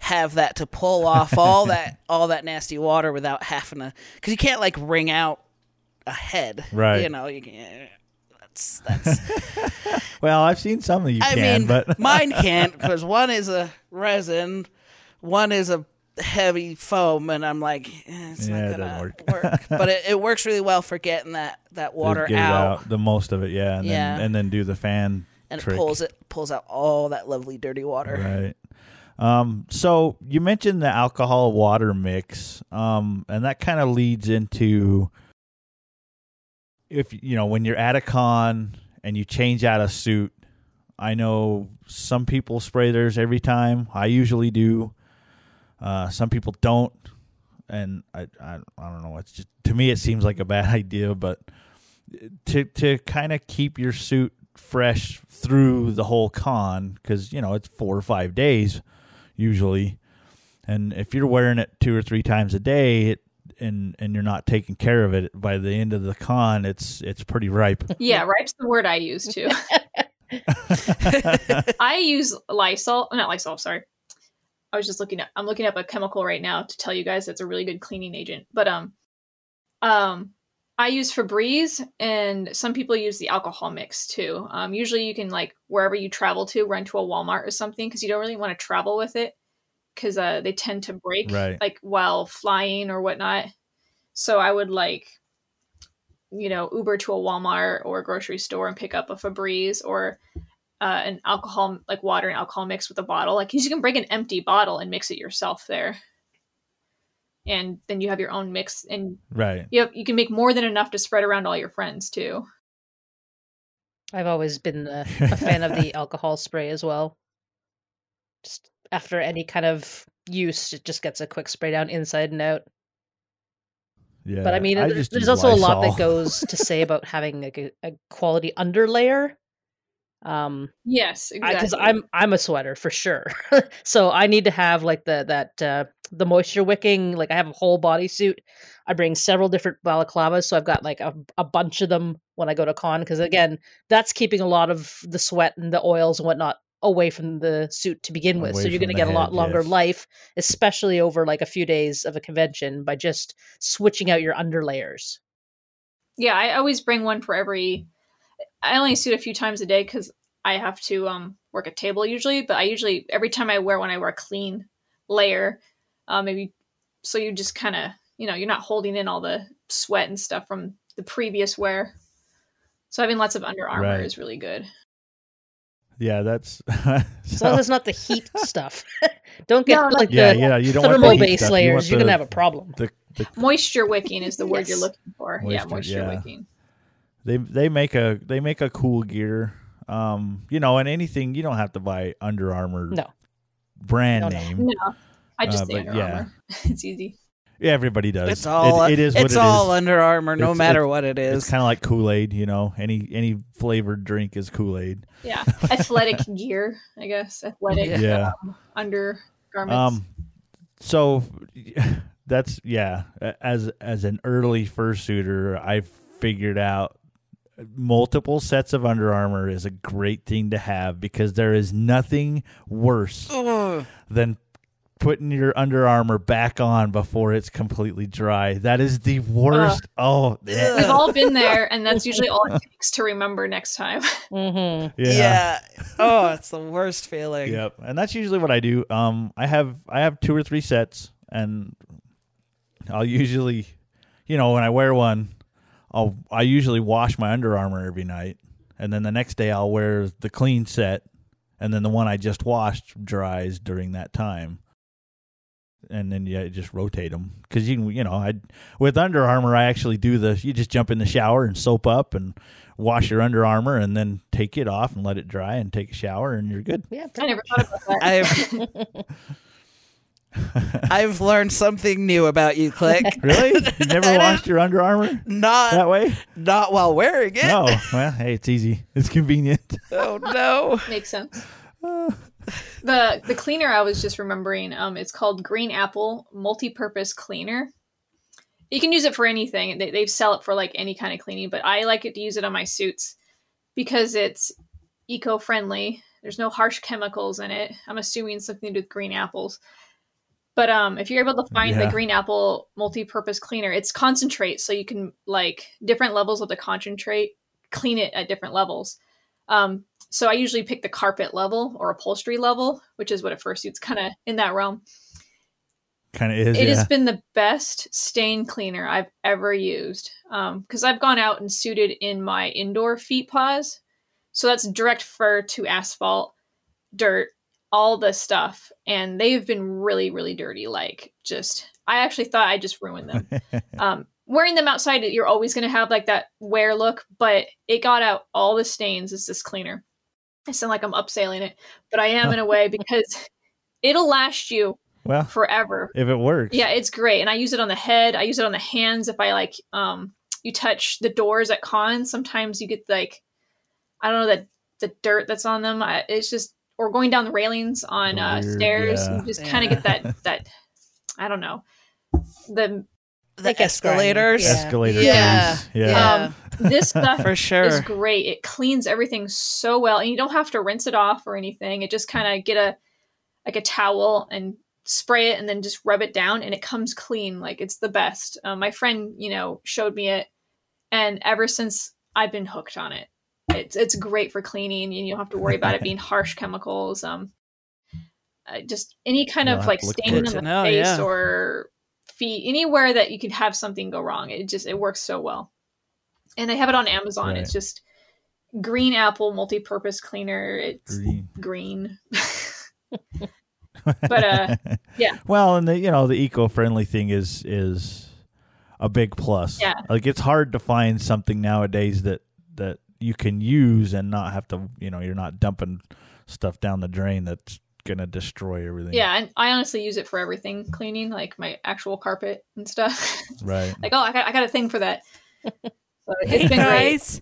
have that to pull off all that all that nasty water without having to because you can't like wring out a head. Right. You know. You can, that's that's. Well, I've seen some that you I can, mean, but mine can't because one is a resin, one is a heavy foam, and I'm like, eh, it's Yeah, not gonna work. work. but it, it works really well for getting that that water it out, the most of it, yeah, and Yeah. then and then do the fan and trick. it pulls it pulls out all that lovely dirty water. Right. Um, so you mentioned the alcohol water mix, um, and that kind of leads into if you know when you're at a con and you change out a suit. I know some people spray theirs every time. I usually do. Uh, some people don't, and I, I I don't know. It's just to me it seems like a bad idea, but to to kind of keep your suit fresh through the whole con because you know it's four or five days usually, and if you're wearing it two or three times a day, it and and you're not taking care of it by the end of the con, it's it's pretty ripe. Yeah, ripe's the word I use too. I use Lysol, not Lysol, sorry. I was just looking at I'm looking up a chemical right now to tell you guys that's a really good cleaning agent. But um um I use Febreze and some people use the alcohol mix too. Um usually you can like wherever you travel to run to a Walmart or something because you don't really want to travel with it because uh, they tend to break Right. like while flying or whatnot. So I would like you know, Uber to a Walmart or a grocery store and pick up a Febreze or uh, an alcohol, like water and alcohol mixed with a bottle. Like you can bring an empty bottle and mix it yourself there, and then you have your own mix, and right. you have, you can make more than enough to spread around all your friends too. I've always been a, a fan of the alcohol spray as well. Just after any kind of use, it just gets a quick spray down inside and out. Yeah. but I mean, I there- just there's use also a lot that goes to say about having like a, a quality underlayer. Um, Yes, exactly. because I'm I'm a sweater for sure, so I need to have like the that uh, the moisture wicking. Like I have a whole bodysuit. I bring several different balaclavas, so I've got like a, a bunch of them when I go to con. Because again, that's keeping a lot of the sweat and the oils and whatnot away from the suit to begin with. Away so you're going to the get a lot head, longer yes. life, especially over like a few days of a convention by just switching out your underlayers. yeah, I always bring one for every. I only suit a few times a day because I have to um, work a table usually. But I usually every time I wear one, I wear a clean layer. Uh, maybe so you just kind of you know you're not holding in all the sweat and stuff from the previous wear. So having lots of Under Armour Right. is really good. Yeah, that's As long as it's not the heat stuff. Don't get No, no. like yeah, the yeah. You don't want the thermal base stuff. You layers. You're gonna have a problem. The, the Moisture wicking is the word you're looking for. yeah, Moisture, moisture yeah. wicking. they they make a they make a cool gear. Um, you know, and anything you don't have to buy Under Armour No. brand No, no. name. No, I just Uh, say but Under yeah. Armour. it's easy. Yeah, everybody does. It's all It, it is. What it's it all is. Under Armour, no It's- matter it's- what it is. It's kind of like Kool Aid. You know, any any flavored drink is Kool Aid. Yeah, athletic gear, I guess. Athletic Yeah. um, undergarments. Um, so that's yeah. As as an early fursuiter, I figured out multiple sets of Under Armour is a great thing to have because there is nothing worse Ugh. than putting your Under Armour back on before it's completely dry. That is the worst. oh, yeah. We've all been there, and that's usually all it takes to remember next time. Mm-hmm. Yeah. Yeah. Oh, it's the worst feeling. Yep. And that's usually what I do. Um I have I have two or three sets and I'll usually you know, when I wear one, I'll I usually wash my Under Armour every night. And then the next day I'll wear the clean set and then the one I just washed dries during that time. And then yeah, just rotate them because you can, you know, I with Under Armour I actually do the you just jump in the shower and soap up and wash your Under Armour and then take it off and let it dry and take a shower and you're good. Yeah. I never thought about that. I've I've learned something new about you, Click. Really? You never washed your Under Armour Not that way? not while wearing it. No. Well, hey, it's easy. It's convenient. Oh no. Makes sense. The the cleaner I was just remembering, um, it's called Green Apple Multi-Purpose Cleaner. You can use it for anything. They, they sell it for like any kind of cleaning, but I like it to use it on my suits because it's eco-friendly. There's no harsh chemicals in it. I'm assuming something to do with green apples. But um, if you're able to find Yeah. the Green Apple multi-purpose cleaner, it's concentrate, so you can like different levels of the concentrate, clean it at different levels. Um, so I usually pick the carpet level or upholstery level, which is what it fursuit's kind of in that realm. Kind of is. It yeah. has been the best stain cleaner I've ever used because I've gone out and suited in my indoor feet paws. So that's direct fur to asphalt, dirt, all the stuff. And they've been really, really dirty. Like, just, I actually thought I just ruined them. um, wearing them outside, you're always going to have like that wear look, but it got out all the stains It's this cleaner. I sound like I'm upselling it, but I am in a way because it'll last you well, forever. if it works. Yeah, it's great. And I use it on the head. I use it on the hands. If I like, um, you touch the doors at cons, sometimes you get like, I don't know that the dirt that's on them. I, it's just, or going down the railings on uh, Weird, stairs, yeah. you just kind of get that that. I don't know. The The Like a grimy- escalators. Yeah. Escalator Yeah. Yeah. Yeah. um, this stuff For sure. is great. It cleans everything so well, and you don't have to rinse it off or anything. It just kind of get a like a towel and spray it, and then just rub it down, and it comes clean. Like it's the best. Um, my friend, you know, showed me it, and ever since I've been hooked on it. It's it's great for cleaning, and you don't have to worry about it being harsh chemicals. Um, uh, just any kind You'll of like to staining it. on the To face yeah. or feet, anywhere that you could have something go wrong. It just it works so well. And they have it on Amazon. Right. It's just green apple multi-purpose cleaner. It's Green. green. but uh yeah. Well, and the you know the eco-friendly thing is is a big plus. Yeah. Like it's hard to find something nowadays that that you can use and not have to, you know, you're not dumping stuff down the drain that's going to destroy everything. Yeah, and I honestly use it for everything cleaning, like my actual carpet and stuff. Right. like, oh, I got, I got a thing for that. So Hey been great. guys.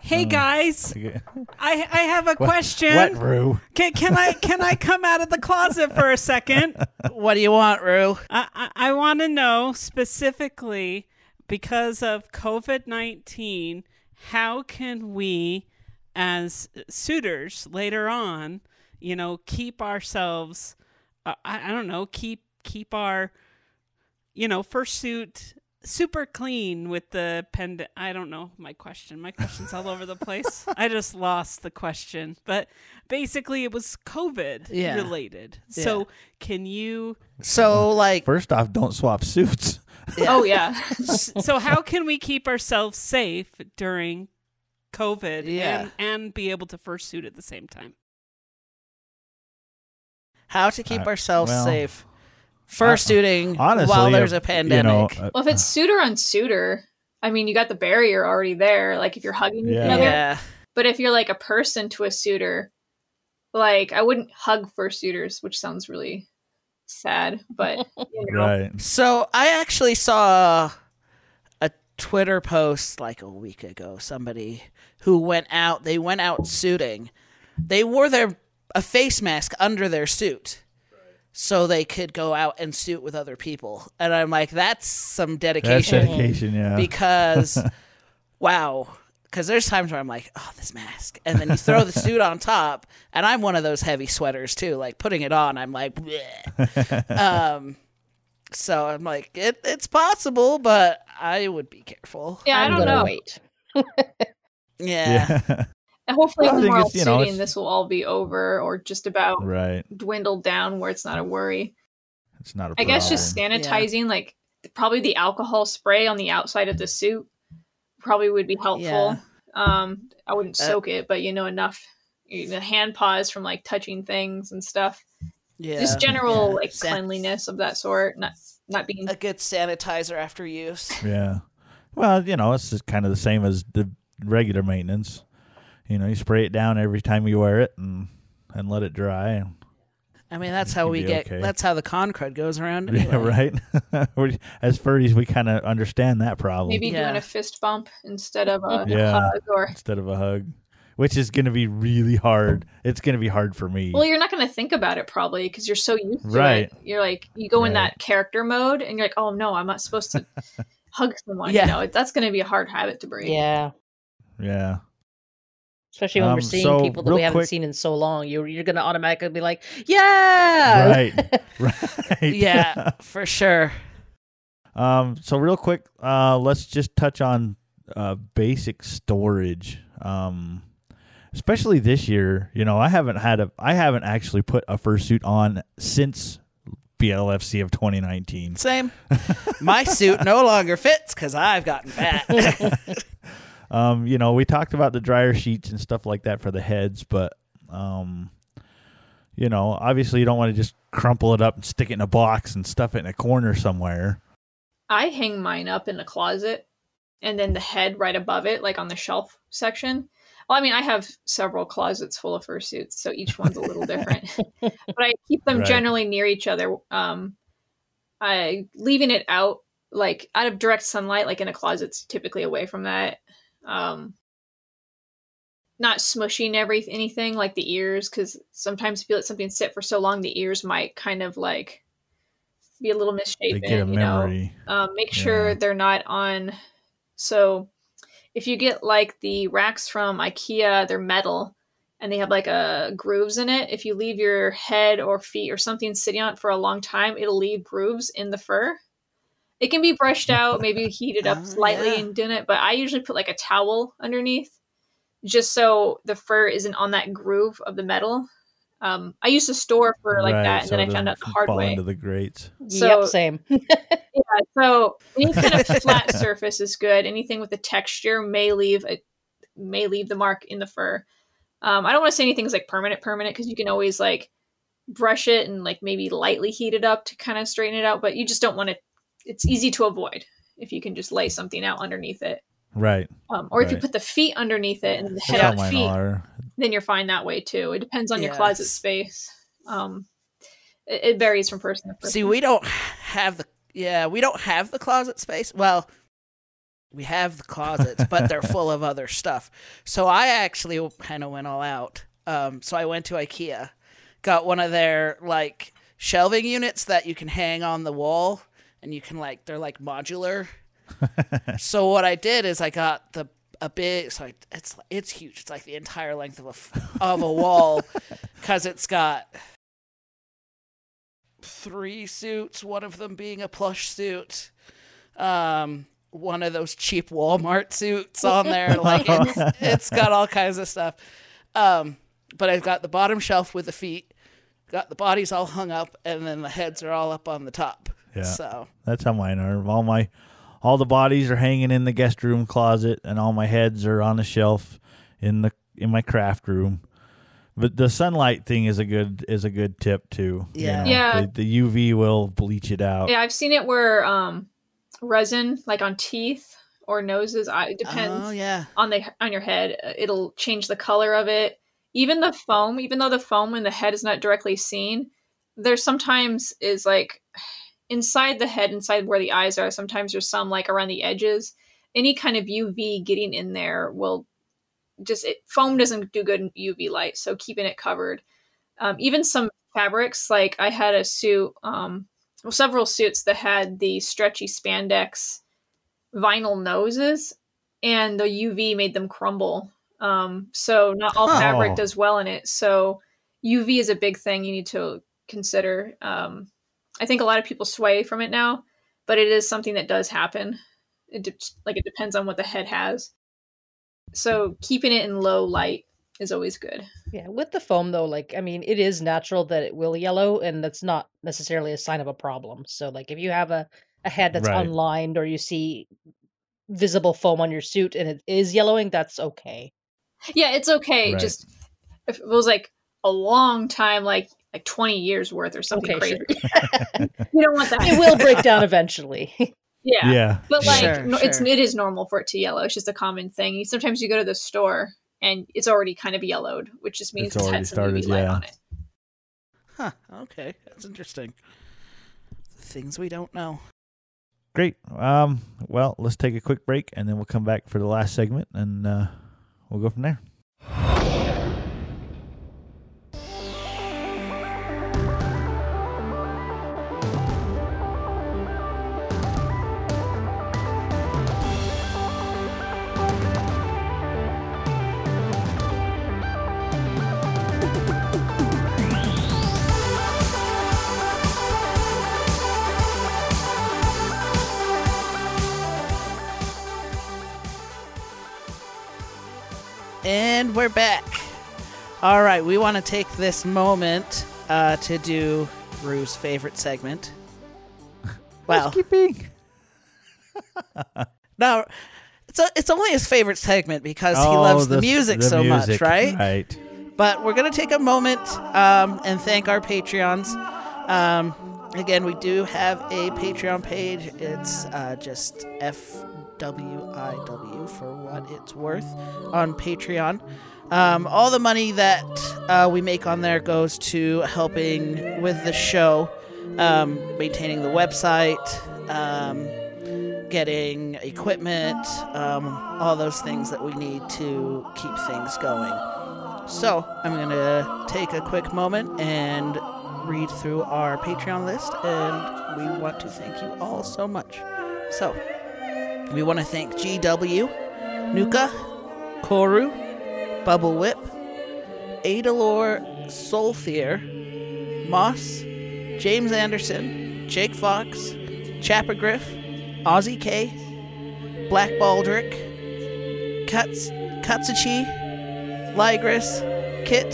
Hey mm. guys. I I have a question. What, Rue? Can, can I can I come out of the closet for a second? What do you want, Rue? I, I, I want to know specifically because of COVID 19, how can we, as suitors later on, you know, keep ourselves, uh, I, I don't know, keep, keep our, you know, fursuit super clean with the pendant. I don't know my question. My question's all over the place. I just lost the question. But basically it was COVID Yeah. related. Yeah. So can you So like First off, don't swap suits. Oh yeah. so how can we keep ourselves safe during COVID Yeah. and, and be able to fursuit at the same time? How to keep Uh, ourselves well, safe fursuiting Honestly, while there's a pandemic. You know, uh, Well, if it's suitor on suitor, I mean, you got the barrier already there. Like if you're hugging each other. yeah. But if you're like a person to a suitor, like I wouldn't hug fursuiters, which sounds really sad. But you know, right. So I actually saw a Twitter post like a week ago. Somebody who went out. They went out suiting. They wore their a face mask under their suit, so they could go out and suit with other people. And I'm like, that's some dedication. That's dedication. dedication, yeah. because wow because there's times where I'm like, oh, this mask, and then you throw the suit on top, and I'm one of those heavy sweaters too. Like putting it on, I'm like, Bleh. um, so I'm like, it, it's possible, but I would be careful. Yeah, I I'm don't gonna know. wait. Yeah, Yeah. And hopefully, Well, I with think moral it's, you know, suiting, this will all be over or just about right. dwindled down where it's not a worry. It's not a I guess just problem. sanitizing, like probably the alcohol spray on the outside of the suit, probably would be helpful. Yeah. Um, I wouldn't Uh, soak it, but you know enough. You know, hand paws from like touching things and stuff. yeah. Just general Yeah. like San- cleanliness of that sort. Not not being a good sanitizer after use. Yeah. Well, you know, it's just kind of the same as the regular maintenance. You know, you spray it down every time you wear it and and let it dry. I mean, that's how we get. okay. That's how the con crud goes around. Anyway. Yeah, right. As furries, we kind of understand that problem maybe Yeah. doing a fist bump instead of a Yeah. hug or instead of a hug, which is going to be really hard. It's going to be hard for me. Well, you're not going to think about it probably because you're so used to Right. it. You're like, you go in that character mode and you're like, oh no, I'm not supposed to hug someone. Yeah. You know, that's going to be a hard habit to break. Yeah. yeah. Especially when Um, we're seeing so, people that we haven't quick- seen in so long. You're you're gonna automatically be like, Yeah Right. right. Yeah, for sure. Um, so real quick, uh, let's just touch on uh, basic storage. Um, especially this year, you know, I haven't had a, I haven't actually put a fursuit on since BLFC of 2019. Same. My suit no longer fits because I've gotten fat. Um, you know, we talked about the dryer sheets and stuff like that for the heads, but um, you know, obviously you don't want to just crumple it up and stick it in a box and stuff it in a corner somewhere. I hang mine up in the closet and then the head right above it, like on the shelf section. Well, I mean, I have several closets full of fursuits, so each one's a little different. but I keep them Right. generally near each other. Um, I leaving it out like out of direct sunlight, like in a closet's typically away from that. Um, not smushing every anything like the ears, because sometimes if you let something sit for so long, the ears might kind of like be a little misshapen. a you know, um, make sure Yeah. they're not on. So, if you get like the racks from IKEA, they're metal and they have like a grooves in it. If you leave your head or feet or something sitting on it for a long time, it'll leave grooves in the fur. It can be brushed out, maybe heated up Oh, slightly yeah. and done it, but I usually put like a towel underneath just so the fur isn't on that groove of the metal. Um, I used to store fur like Right, that, and so then I found out the hard fall way. into the grates. So- yep, same. Yeah, so any kind of flat surface is good. Anything with a texture may leave a may leave the mark in the fur. Um, I don't want to say anything's like permanent, permanent because you can always like brush it and like maybe lightly heat it up to kind of straighten it out. But you just don't want to. It's easy to avoid if you can just lay something out underneath it. Right. Um, or if you put the feet underneath it and the head how out feet, are. then you're fine that way too. It depends on your closet space. Um, it, it varies from person to person. See, we don't have the yeah, we don't have the closet space. Well, we have the closets, but they're full of other stuff. So I actually kind of went all out. Um, so I went to IKEA, got one of their like shelving units that you can hang on the wall, and you can like they're like modular. so what I did is I got the a big so I, it's it's huge. It's like the entire length of a of a wall because it's got three suits, one of them being a plush suit. Um, one of those cheap Walmart suits on there. Like it's, it's got all kinds of stuff. Um, but I've got the bottom shelf with the feet, got the bodies all hung up, and then the heads are all up on the top. Yeah. So That's how mine are. All my all the bodies are hanging in the guest room closet and all my heads are on the shelf in the in my craft room. But the sunlight thing is a good is a good tip too. you Yeah. know. Yeah. The, the UV will bleach it out. Yeah, I've seen it where um, resin, like on teeth or noses, I, it depends oh yeah, on the on your head. uh, It'll change the color of it. Even the foam, even though the foam in the head is not directly seen, there sometimes is like inside the head, inside where the eyes are. Sometimes there's some like around the edges. Any kind of UV getting in there will just it, foam doesn't do good in UV light, so keeping it covered. Um, even some fabrics, like I had a suit, um, well, several suits that had the stretchy spandex vinyl noses. and the UV made them crumble. Um, so not all Huh. fabric Oh. does well in it. So UV is a big thing you need to consider. Um, I think a lot of people sway from it now, but it is something that does happen. It de- like it depends on what the head has. So keeping it in low light is always good. Yeah, with the foam though, like I mean, it is natural that it will yellow, and that's not necessarily a sign of a problem. So, like, if you have a a head that's Right. unlined, or you see visible foam on your suit and it is yellowing, that's okay. Yeah, it's okay. Right. Just if it was like a long time, like like twenty years worth or something Okay, crazy. sure. you don't want that. It will break down eventually. Yeah. Yeah, But like Sure, no, it's sure. it is normal for it to yellow. It's just a common thing. Sometimes you go to the store and it's already kind of yellowed, which just means It's it's, already had some started, UV light yeah. on it. Huh. Okay. That's interesting. Things we don't know. Great. Um, well, let's take a quick break and then we'll come back for the last segment and uh, we'll go from there. Right, we want to take this moment uh, to do Rue's favorite segment. Well, Housekeeping. no, it's a, it's only his favorite segment because he Oh, loves the, the- music the so much, right? right. But we're gonna take a moment um, and thank our Patreons. Um, again, we do have a Patreon page. It's uh, just FWIW for what it's worth on Patreon. Um, all the money that uh, we make on there goes to helping with the show, um, maintaining the website, um, getting equipment, um, all those things that we need to keep things going. So, I'm going to take a quick moment and read through our Patreon list, and we want to thank you all so much. So, we want to thank GW, Nuka, Koru, Bubble Whip, Adalor Solthier, Moss, James Anderson, Jake Fox, Chappergriff, Ozzy K, Black Baldrick, Cuts, Katsuchi, Ligris, Kit,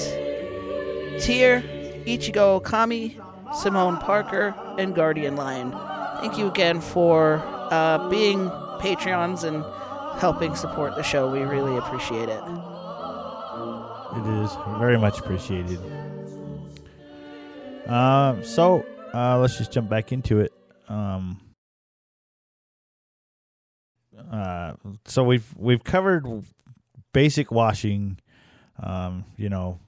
Tier, Ichigo Okami, Simone Parker, and Guardian Lion. Thank you again for uh, being Patreons and helping support the show. We really appreciate it. It is very much appreciated. Um, so uh, let's just jump back into it. Um, uh, so we've we've covered basic washing. Um, you know,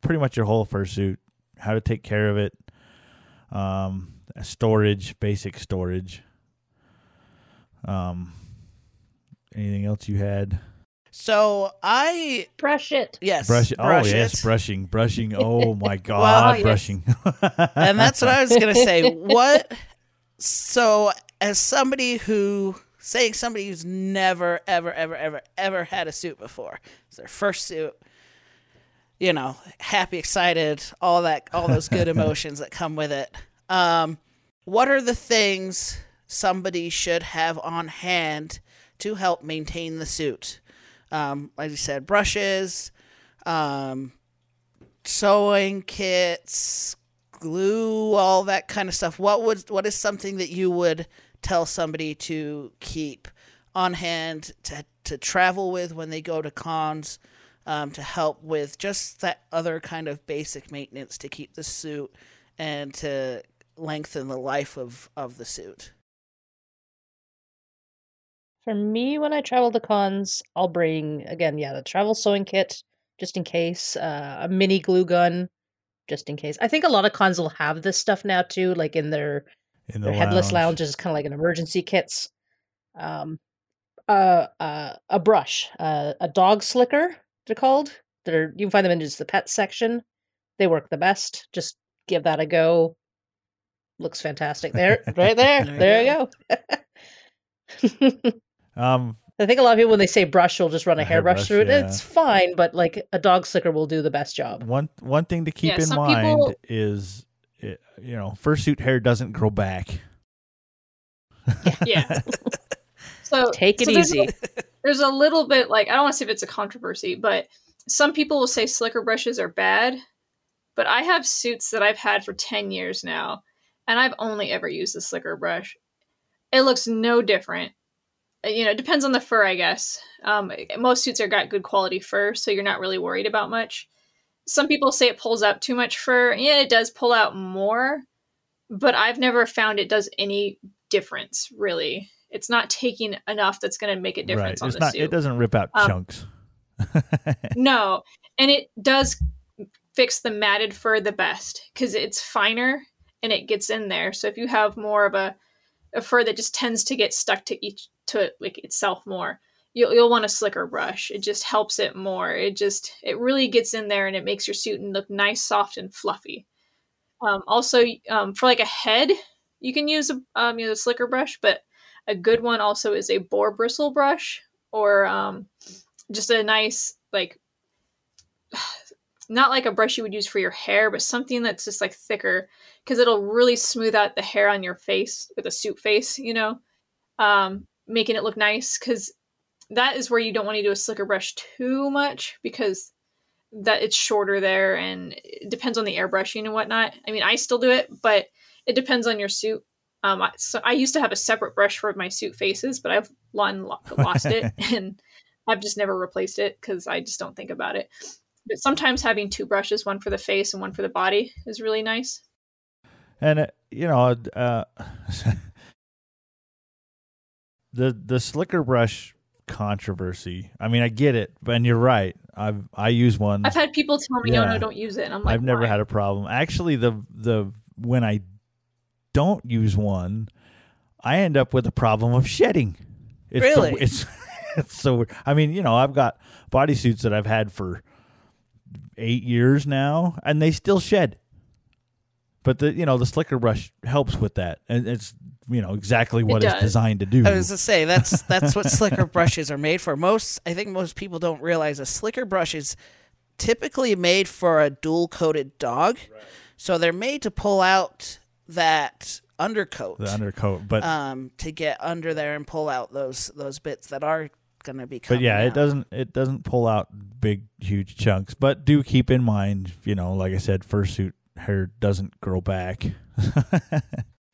pretty much your whole fursuit, how to take care of it. Um, storage, basic storage. Um, anything else you had? So I brush it. Yes, Brush. brush oh yes, it. brushing, brushing. Oh my God, yes. brushing. and that's what I was gonna say. What? So, as somebody who saying somebody who's never, ever, ever, ever, ever had a suit before, it's their first suit. You know, happy, excited, all that, all those good emotions that come with it. Um, what are the things somebody should have on hand to help maintain the suit? Um, like you said, brushes, um, sewing kits, glue, all that kind of stuff. What would what is something that you would tell somebody to keep on hand to to travel with when they go to cons, um, to help with just that other kind of basic maintenance to keep the suit and to lengthen the life of of the suit. For me, when I travel to cons, I'll bring again, yeah, the travel sewing kit just in case, uh, a mini glue gun just in case. I think a lot of cons will have this stuff now too, like in their In the their headless lounge. lounges, kind of like an emergency kits. Um, uh, uh, a brush, uh, a dog slicker, they're called. They're you can find them in just the pet section. They work the best. Just give that a go. Looks fantastic there, right there. There there you go. Um, I think a lot of people when they say brush will just run a, A hairbrush hairbrush, through it. yeah. It's fine, but like a dog slicker will do the best job. One one thing to keep Yeah, in mind people- is, it, you know, fursuit hair doesn't grow back. Yeah. So Take it so there's easy. A, there's a little bit like I don't want to say if it's a controversy, but some people will say slicker brushes are bad. But I have suits that I've had for ten years now, and I've only ever used the slicker brush. It looks no different. Uh, You know, it depends on the fur, I guess. Um, most suits are got good quality fur, so you're not really worried about much. Some people say it pulls out too much fur. Yeah, it does pull out more, but I've never found it does any difference really. It's not taking enough that's going to make a right. difference on It's the not. suit. It doesn't rip out Um, chunks. No, and it does fix the matted fur the best because it's finer and it gets in there. So if you have more of a, a fur that just tends to get stuck to each to like itself more, you'll you'll want a slicker brush. It just helps it more. It just it really gets in there and it makes your suit look nice, soft, and fluffy. Um, also, um, for like a head, you can use a um, you know, a slicker brush, but a good one also is a boar bristle brush or um, just a nice like not like a brush you would use for your hair, but something that's just like thicker because it'll really smooth out the hair on your face with a suit face, you know, um, making it look nice. Because that is where you don't want to do a slicker brush too much because that it's shorter there and it depends on the airbrushing and whatnot. I mean, I still do it, but it depends on your suit. Um, I, so I used to have a separate brush for my suit faces, but I've lost it and I've just never replaced it because I just don't think about it. But sometimes having two brushes, one for the face and one for the body, is really nice. And uh, you know, uh, the the slicker brush controversy. I mean, I get it, but and you're right. I've I use one. I've had people tell me, "No, Yeah. no, don't use it." And I'm like, I've never "Why?" had a problem. Actually, the the when I don't use one, I end up with a problem of shedding. It's the- Really? it's it's so. weird. I mean, you know, I've got bodysuits that I've had for eight years now, and they still shed. But the you know the slicker brush helps with that, and it's you know exactly what it's does. designed to do. I was to say that's that's what slicker brushes are made for. Most I think most people don't realize a slicker brush is typically made for a dual coated dog. So they're made to pull out that undercoat. the undercoat, but um to get under there and pull out those those bits that are gonna be but coming yeah, it doesn't it doesn't pull out big huge chunks. But do keep in mind, you know, like I said, fursuit hair doesn't grow back.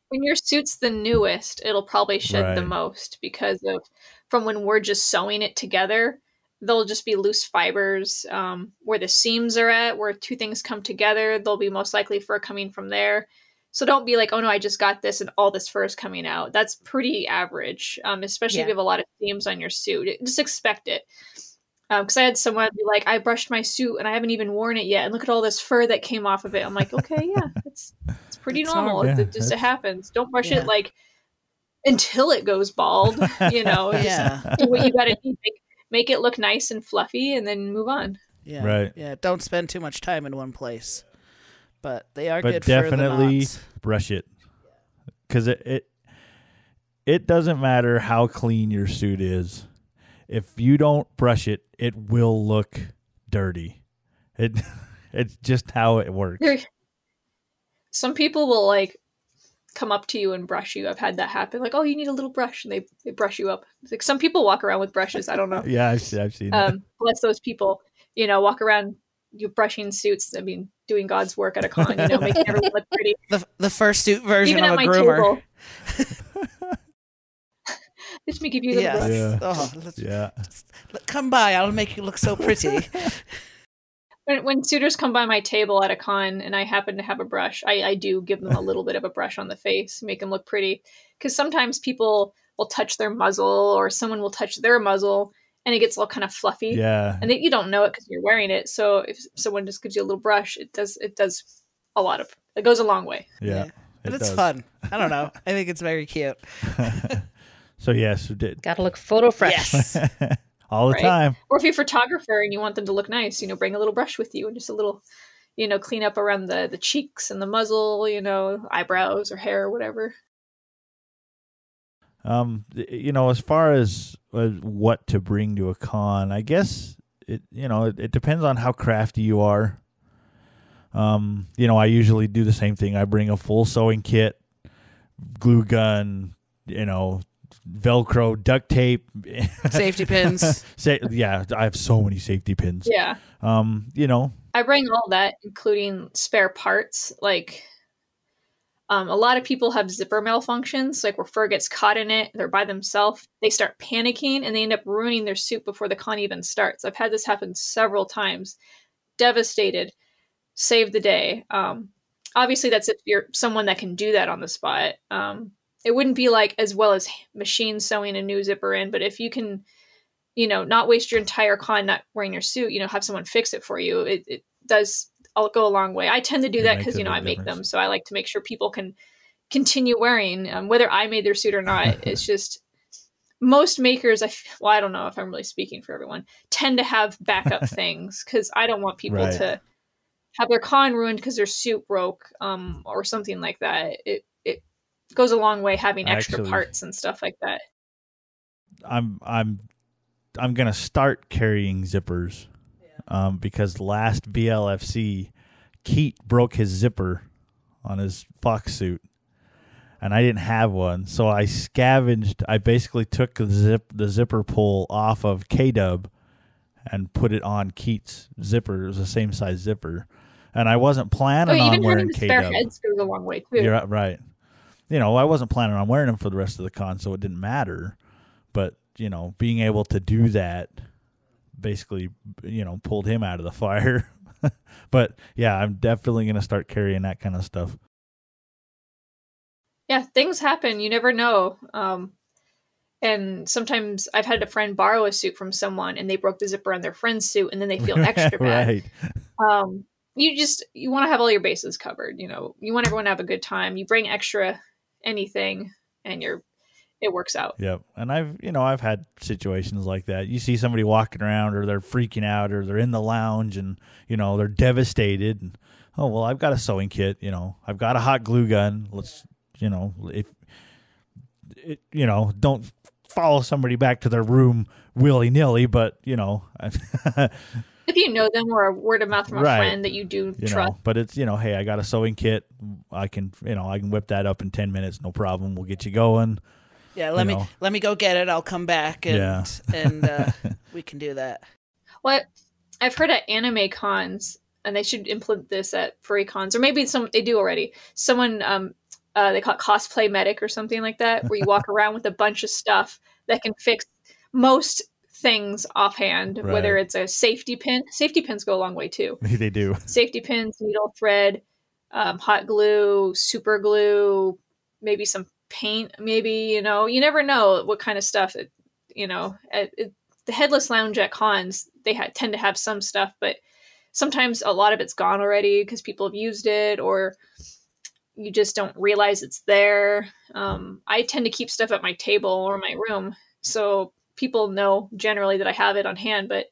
when your suit's the newest, it'll probably shed the most because of from when we're just sewing it together. There'll just be loose fibers um, where the seams are at, where two things come together. They'll be most likely fur coming from there. So don't be like, oh no, I just got this and all this fur is coming out. That's pretty average, um, especially if you have a lot of seams on your suit. Just expect it. Um, because I had someone be like, I brushed my suit and I haven't even worn it yet, and look at all this fur that came off of it. I'm like, okay, yeah, it's it's pretty It's normal. normal. It- Yeah, it just it happens. Don't brush Yeah. it like until it goes bald. You know, just Yeah. do what you got to do. Make, make it look nice and fluffy, and then move on. Yeah. Right. Yeah. Don't spend too much time in one place. But they are but good for the definitely brush it because it, it it doesn't matter how clean your suit is if you don't brush it it will look dirty it it's just how it works some people will like come up to you and brush you. I've had that happen. Like, oh, you need a little brush, and they they brush you up. It's like some people walk around with brushes. I don't know. yeah i've, seen- I've seen um, bless those people. You know, walk around you brushing suits. I mean, doing God's work at a con. You know, making everyone look pretty. The the fursuit version Even of at a my groomer. table. Let me give you a little Yes. brush. Yeah. Oh, let's- yeah look, come by. I'll make you look so pretty. When, when suitors come by my table at a con and I happen to have a brush, I, I do give them a little bit of a brush on the face, make them look pretty. Because sometimes people will touch their muzzle or someone will touch their muzzle and it gets all kind of fluffy. yeah And they, you don't know it because you're wearing it. So if someone just gives you a little brush, it does it does a lot of it goes a long way. yeah, But it it's does. fun. I don't know. I think it's very cute. So yes we did Gotta look photo fresh. Yes. all the Right. time Or if you're a photographer and you want them to look nice, you know, bring a little brush with you and just a little, you know, clean up around the the cheeks and the muzzle, you know, eyebrows or hair or whatever. Um, you know, as far as uh, what to bring to a con, I guess it you know it, it depends on how crafty you are. Um, you know, I usually do the same thing. I bring a full sewing kit, glue gun, you know, Velcro, duct tape, Safety pins. Sa- yeah, I have so many safety pins. Yeah. Um, you know, I bring all that, including spare parts. Like, um, a lot of people have zipper malfunctions, like where fur gets caught in it, they're by themselves, they start panicking, and they end up ruining their suit before the con even starts. I've had this happen several times. Devastated. Save the day. Um, obviously, that's if you're someone that can do that on the spot. Um, it wouldn't be like as well as machine sewing a new zipper in, but if you can you know, not waste your entire con not wearing your suit, you know, have someone fix it for you. It, it does I'll go a long way. I tend to do It that because, you know, I make difference. them. So I like to make sure people can continue wearing, um, whether I made their suit or not. it's just most makers, I, f- well, I don't know if I'm really speaking for everyone, tend to have backup things because I don't want people Right. to have their con ruined because their suit broke um, or something like that. It goes a long way having extra Actually- parts and stuff like that. I'm I'm I'm gonna start carrying zippers, um, because last BLFC, Keat broke his zipper on his fox suit, and I didn't have one, so I scavenged. I basically took the zip the zipper pull off of K Dub, and put it on Keat's zipper. It was the same size zipper, and I wasn't Oh, planning on even wearing having the K spare Dub. heads goes a long way too. You're right. You know, I wasn't planning on wearing them for the rest of the con, so it didn't matter. But you know, being able to do that basically, you know, pulled him out of the fire. but yeah, I'm definitely going to start carrying that kind of stuff. yeah things happen you never know um and sometimes i've had a friend borrow a suit from someone and they broke the zipper on their friend's suit and then they feel extra bad right. um you just you want to have all your bases covered you know you want everyone to have a good time you bring extra anything and you're it works out Yep. And I've, you know, I've had situations like that. You see somebody walking around or they're freaking out or they're in the lounge and, you know, they're devastated and oh, well, I've got a sewing kit, you know. I've got a hot glue gun. Let's, you know, if it, you know, don't follow somebody back to their room willy-nilly, but, you know, if you know them or a word of mouth from a Right. friend that you do you trust know, but it's, you know, hey, I got a sewing kit. I can, you know, I can whip that up in 10 minutes, no problem. We'll get you going. Yeah, let You me know. let me go get it. I'll come back and Yeah. and uh, we can do that. What I've heard at anime cons, and they should implement this at furry cons, or maybe some they do already. Someone um, uh, they call it cosplay medic or something like that, where you walk around with a bunch of stuff that can fix most things offhand. Whether it's a safety pin, safety pins go a long way too. they do. Safety pins, needle thread, um, hot glue, super glue, maybe some paint. Maybe you know, you never know what kind of stuff. It, you know, at, it, the headless lounge at cons they ha- tend to have some stuff, but sometimes a lot of it's gone already because people have used it or you just don't realize it's there. Um, I tend to keep stuff at my table or my room, so people know generally that I have it on hand, but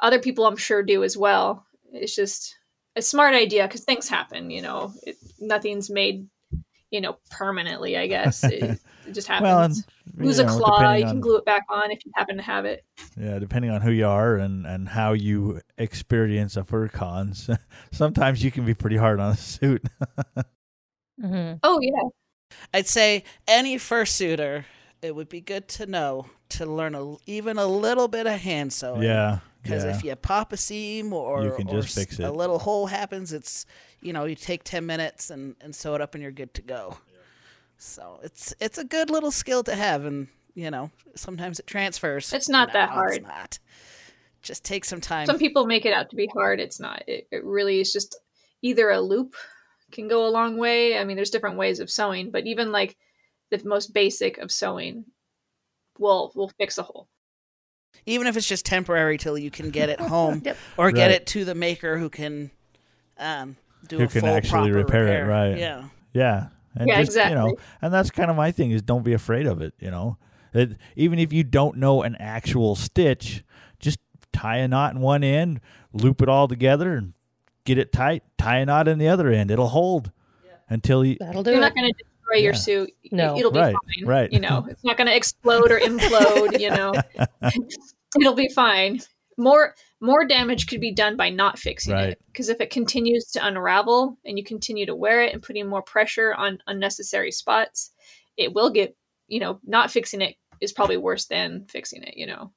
other people I'm sure do as well. It's just a smart idea because things happen, you know. It, nothing's made, you know, permanently. I guess it, it just happens. Well, and, Lose you a claw, depending you can on- glue it back on if you happen to have it. Yeah, depending on who you are and, and how you experience a fur cons, sometimes you can be pretty hard on a suit. Mm-hmm. Oh yeah, I'd say any fursuiter, it would be good to know to learn a, even a little bit of hand sewing. yeah, Because yeah. if you pop a seam or, You can or just s- fix a little hole happens, it's you know you take ten minutes and, and sew it up and you're good to go. So it's it's a good little skill to have, and you know sometimes it transfers. It's not that hard. It's not. Just take some time. some people make it out to be hard. It's not. It, it really is just either a loop can go a long way. I mean, there's different ways of sewing, but even like the most basic of sewing will we'll fix a hole. even if it's just temporary till you can get it home or get Right. it to the maker who can um, do Who a can full actually proper repair it, right. Yeah. Yeah. And Yeah, just, You know, exactly. and that's kind of my thing is don't be afraid of it, you know. It, even if you don't know an actual stitch, just tie a knot in one end, loop it all together and get it tight, tie a knot in the other end. It'll hold until you That'll do You're it. not going to spray your suit, No. it'll be Right, fine. right. You know, it's not going to explode or implode. you know, it'll be fine. More more damage could be done by not fixing Right. it because if it continues to unravel and you continue to wear it and putting more pressure on unnecessary spots, it will get. You know, not fixing it is probably worse than fixing it. You know.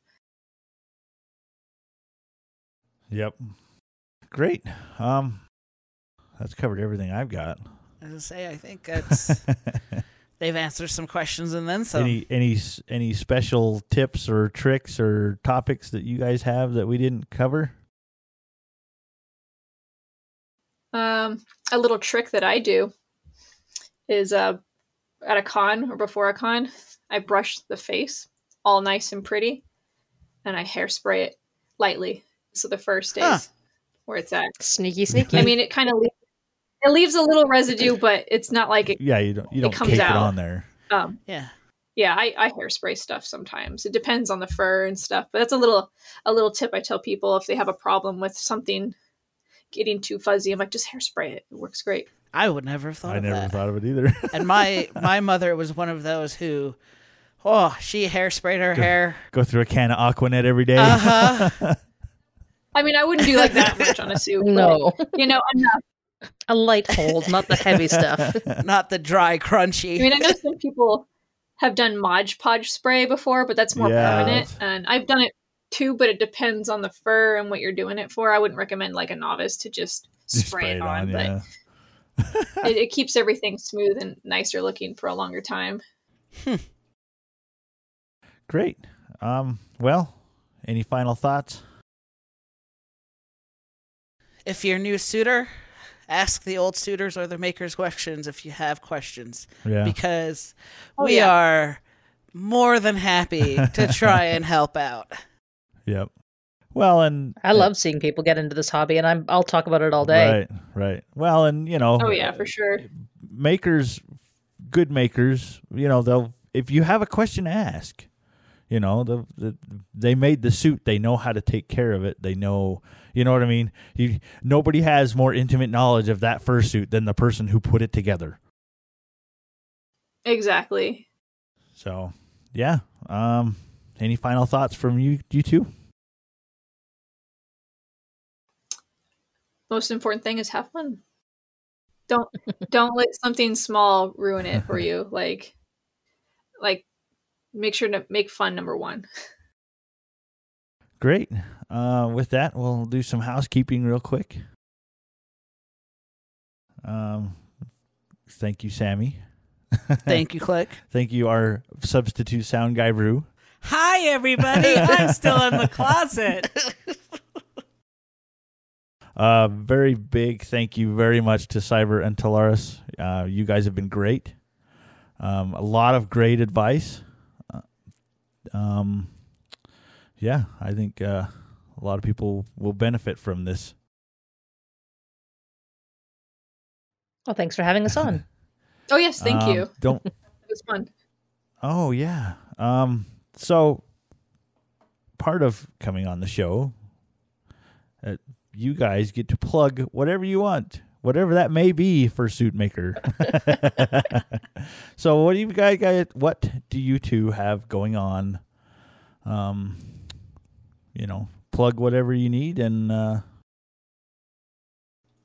Yep. Great. Um, that's covered everything I've got. I say, I think that's they've answered some questions and then some. any any any special tips or tricks or topics that you guys have that we didn't cover? Um, a little trick that I do is uh, at a con or before a con, I brush the face all nice and pretty, and I hairspray it lightly so the first stays Huh. where it's at. Sneaky, sneaky. I mean, it kind of leaves, it leaves a little residue, but it's not like it. Yeah, you don't you don't comes cake it out. on there. Um, yeah. yeah, I, I hairspray stuff sometimes. It depends on the fur and stuff, but that's a little a little tip I tell people if they have a problem with something getting too fuzzy. I'm like, just hairspray it. It works great. I would never have thought I of never that. thought of it either. and my my mother was one of those who, oh, she hairsprayed her hair. Go through a can of Aqua Net every day. Uh-huh. I mean, I wouldn't do like that much on a suit. but, No. you know, enough. A light hold, not the heavy stuff. Not the dry, crunchy. I mean, I know some people have done Mod Podge spray before, but that's more Yeah. permanent. And I've done it too, but it depends on the fur and what you're doing it for. I wouldn't recommend like a novice to just Just spray, it on, yeah. but it, it keeps everything smooth and nicer looking for a longer time. Great. Um, well, any final thoughts? if you're a new suitor, ask the old suitors or the makers questions if you have questions. Yeah. Because Oh, we yeah. are more than happy to try and help out. Yep. Well, and I love seeing people get into this hobby, and I'm I'll talk about it all day. Right, right. Well, and you know, Oh, yeah, for sure. makers, good makers, you know, they'll if you have a question, ask. You know, the, the they made the suit. They know how to take care of it. They know, you know what I mean. You nobody has more intimate knowledge of that fursuit than the person who put it together. Exactly. So, yeah. Um, any final thoughts from you, you two? Most important thing is have fun. Don't don't let something small ruin it for you. Like like make sure to make fun number one. Great. Uh, with that, we'll do some housekeeping real quick. Um, thank you, Sammy. Thank you, Click. Thank you, our substitute sound guy, Rue. Hi, everybody. I'm still in the closet. Uh, very big thank you very much to Syber and Talaris. Uh, you guys have been great. Um, a lot of great advice. Uh, um, yeah, I think uh, a lot of people will benefit from this. Well, thanks for having us on. Oh yes, thank Um, you. Don't It was fun. Oh yeah. Um so part of coming on the show uh, you guys get to plug whatever you want, whatever that may be for Suit Maker. so what do you guys guys what do you two have going on? Um you know, plug whatever you need and uh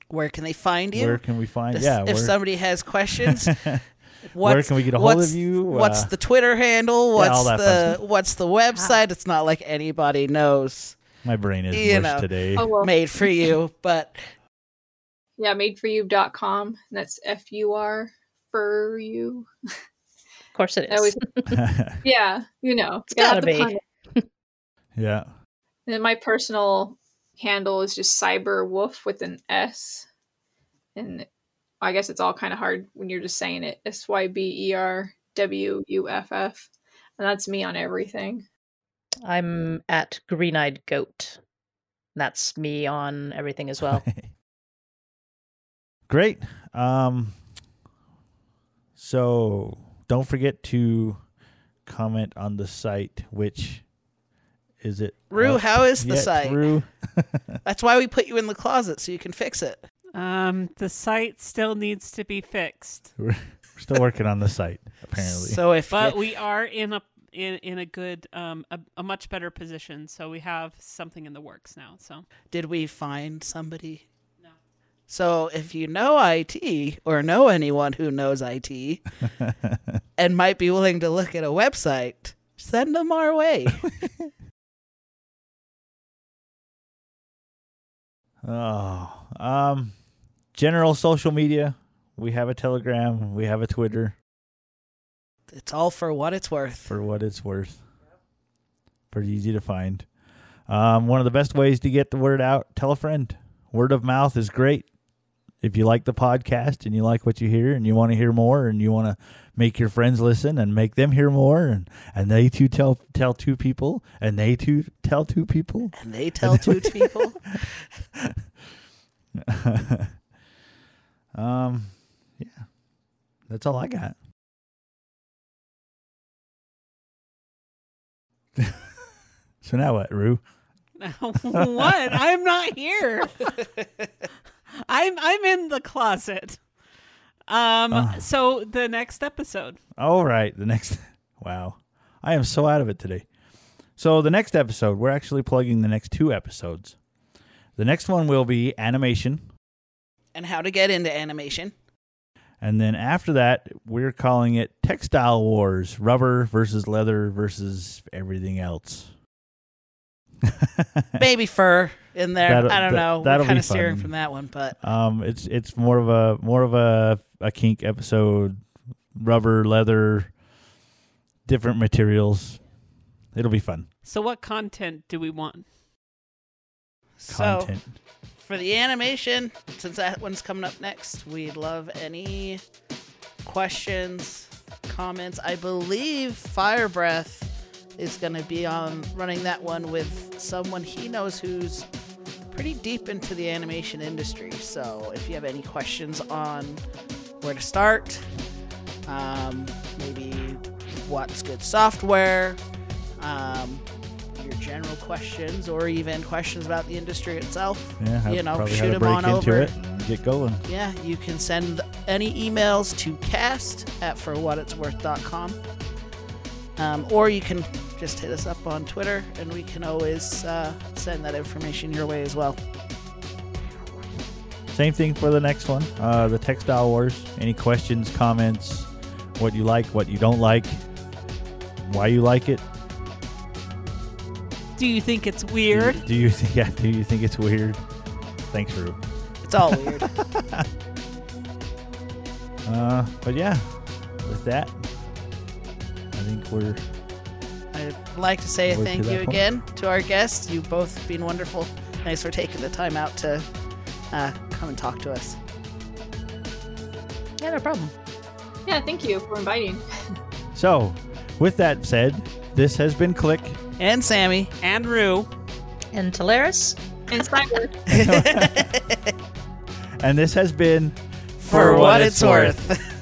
Where can they find you? where can we find This- yeah, if where- somebody has questions, where can we get a hold what's- of you? What's Uh, the Twitter handle? What's all that fun the what's the website? It's not like anybody knows. my brain is you mush know, today. Oh, well. made for you, but Yeah, madefuryou.com. And that's F U R for you. Of course it is. Always Yeah, you know. It's gotta have be. pun. yeah. And then my personal handle is just Syber Wuff with an S. And I guess it's all kind of hard when you're just saying it. S Y B E R W U F F. And that's me on everything. I'm at Green Eyed Goat. That's me on everything as well. Great. Um, so don't forget to comment on the site, which is it? Rue, up how is the yet, site? Rue? that's why we put you in the closet so you can fix it. Um, the site still needs to be fixed. We're still working on the site, apparently. So if But you- we are in a in in a good um a, a much better position. So we have something in the works now. So did we find somebody? No. So if you know IT or know anyone who knows IT and might be willing to look at a website, send them our way. Oh, um, general social media. We have a Telegram. We have a Twitter. it's all for what it's worth. For what it's worth. Pretty easy to find. Um, one of the best ways to get the word out: tell a friend. Word of mouth is great. If you like the podcast and you like what you hear and you want to hear more and you want to make your friends listen and make them hear more and, and they too tell tell two people and they too tell two people And they tell two people. um, yeah, that's all I got. so now what, Rue? Now what? I'm not here. I'm I'm in the closet. Um. Ah. So the next episode. All right, the next. Wow, I am so out of it today. So the next episode, we're actually plugging the next two episodes. The next one will be animation, and how to get into animation. and then after that, we're calling it Textile Wars: Rubber versus leather versus everything else. Baby fur in there. That'll- I don't that- know. that'll We're kind be of steering fun. from that one, but Um, it's it's more of a more of a a kink episode, rubber, leather, different materials. It'll be fun. So what content do we want? Content. So, for the animation, since that one's coming up next, we'd love any questions, comments. I believe Fire Breath is going to be on running that one with someone he knows who's pretty deep into the animation industry. So if you have any questions on where to start, um, maybe what's good software, um, your general questions, or even questions about the industry itself, Yeah, you know, shoot them on over. it and get going. Yeah, you can send any emails to cast at forwhatitsworth.com. Um, or you can just hit us up on Twitter and we can always uh, send that information your way as well. Same thing for the next one, uh, the Textile Wars. Any questions, comments, what you like, what you don't like, why you like it? Do you think it's Do you- weird? Do you think? Yeah, do you think it's weird? Thanks, Rue. It's all weird. Uh, but yeah, with that, I think we're I'd like to say We're thank you point. again to our guests. You've both been wonderful. Thanks for taking the time out to uh, come and talk to us. Yeah, no problem. Yeah, thank you for inviting. so. With that said, this has been Click. And Sammy. And Rue. And Talaris. And Syber. and this has been For, what, it's worth.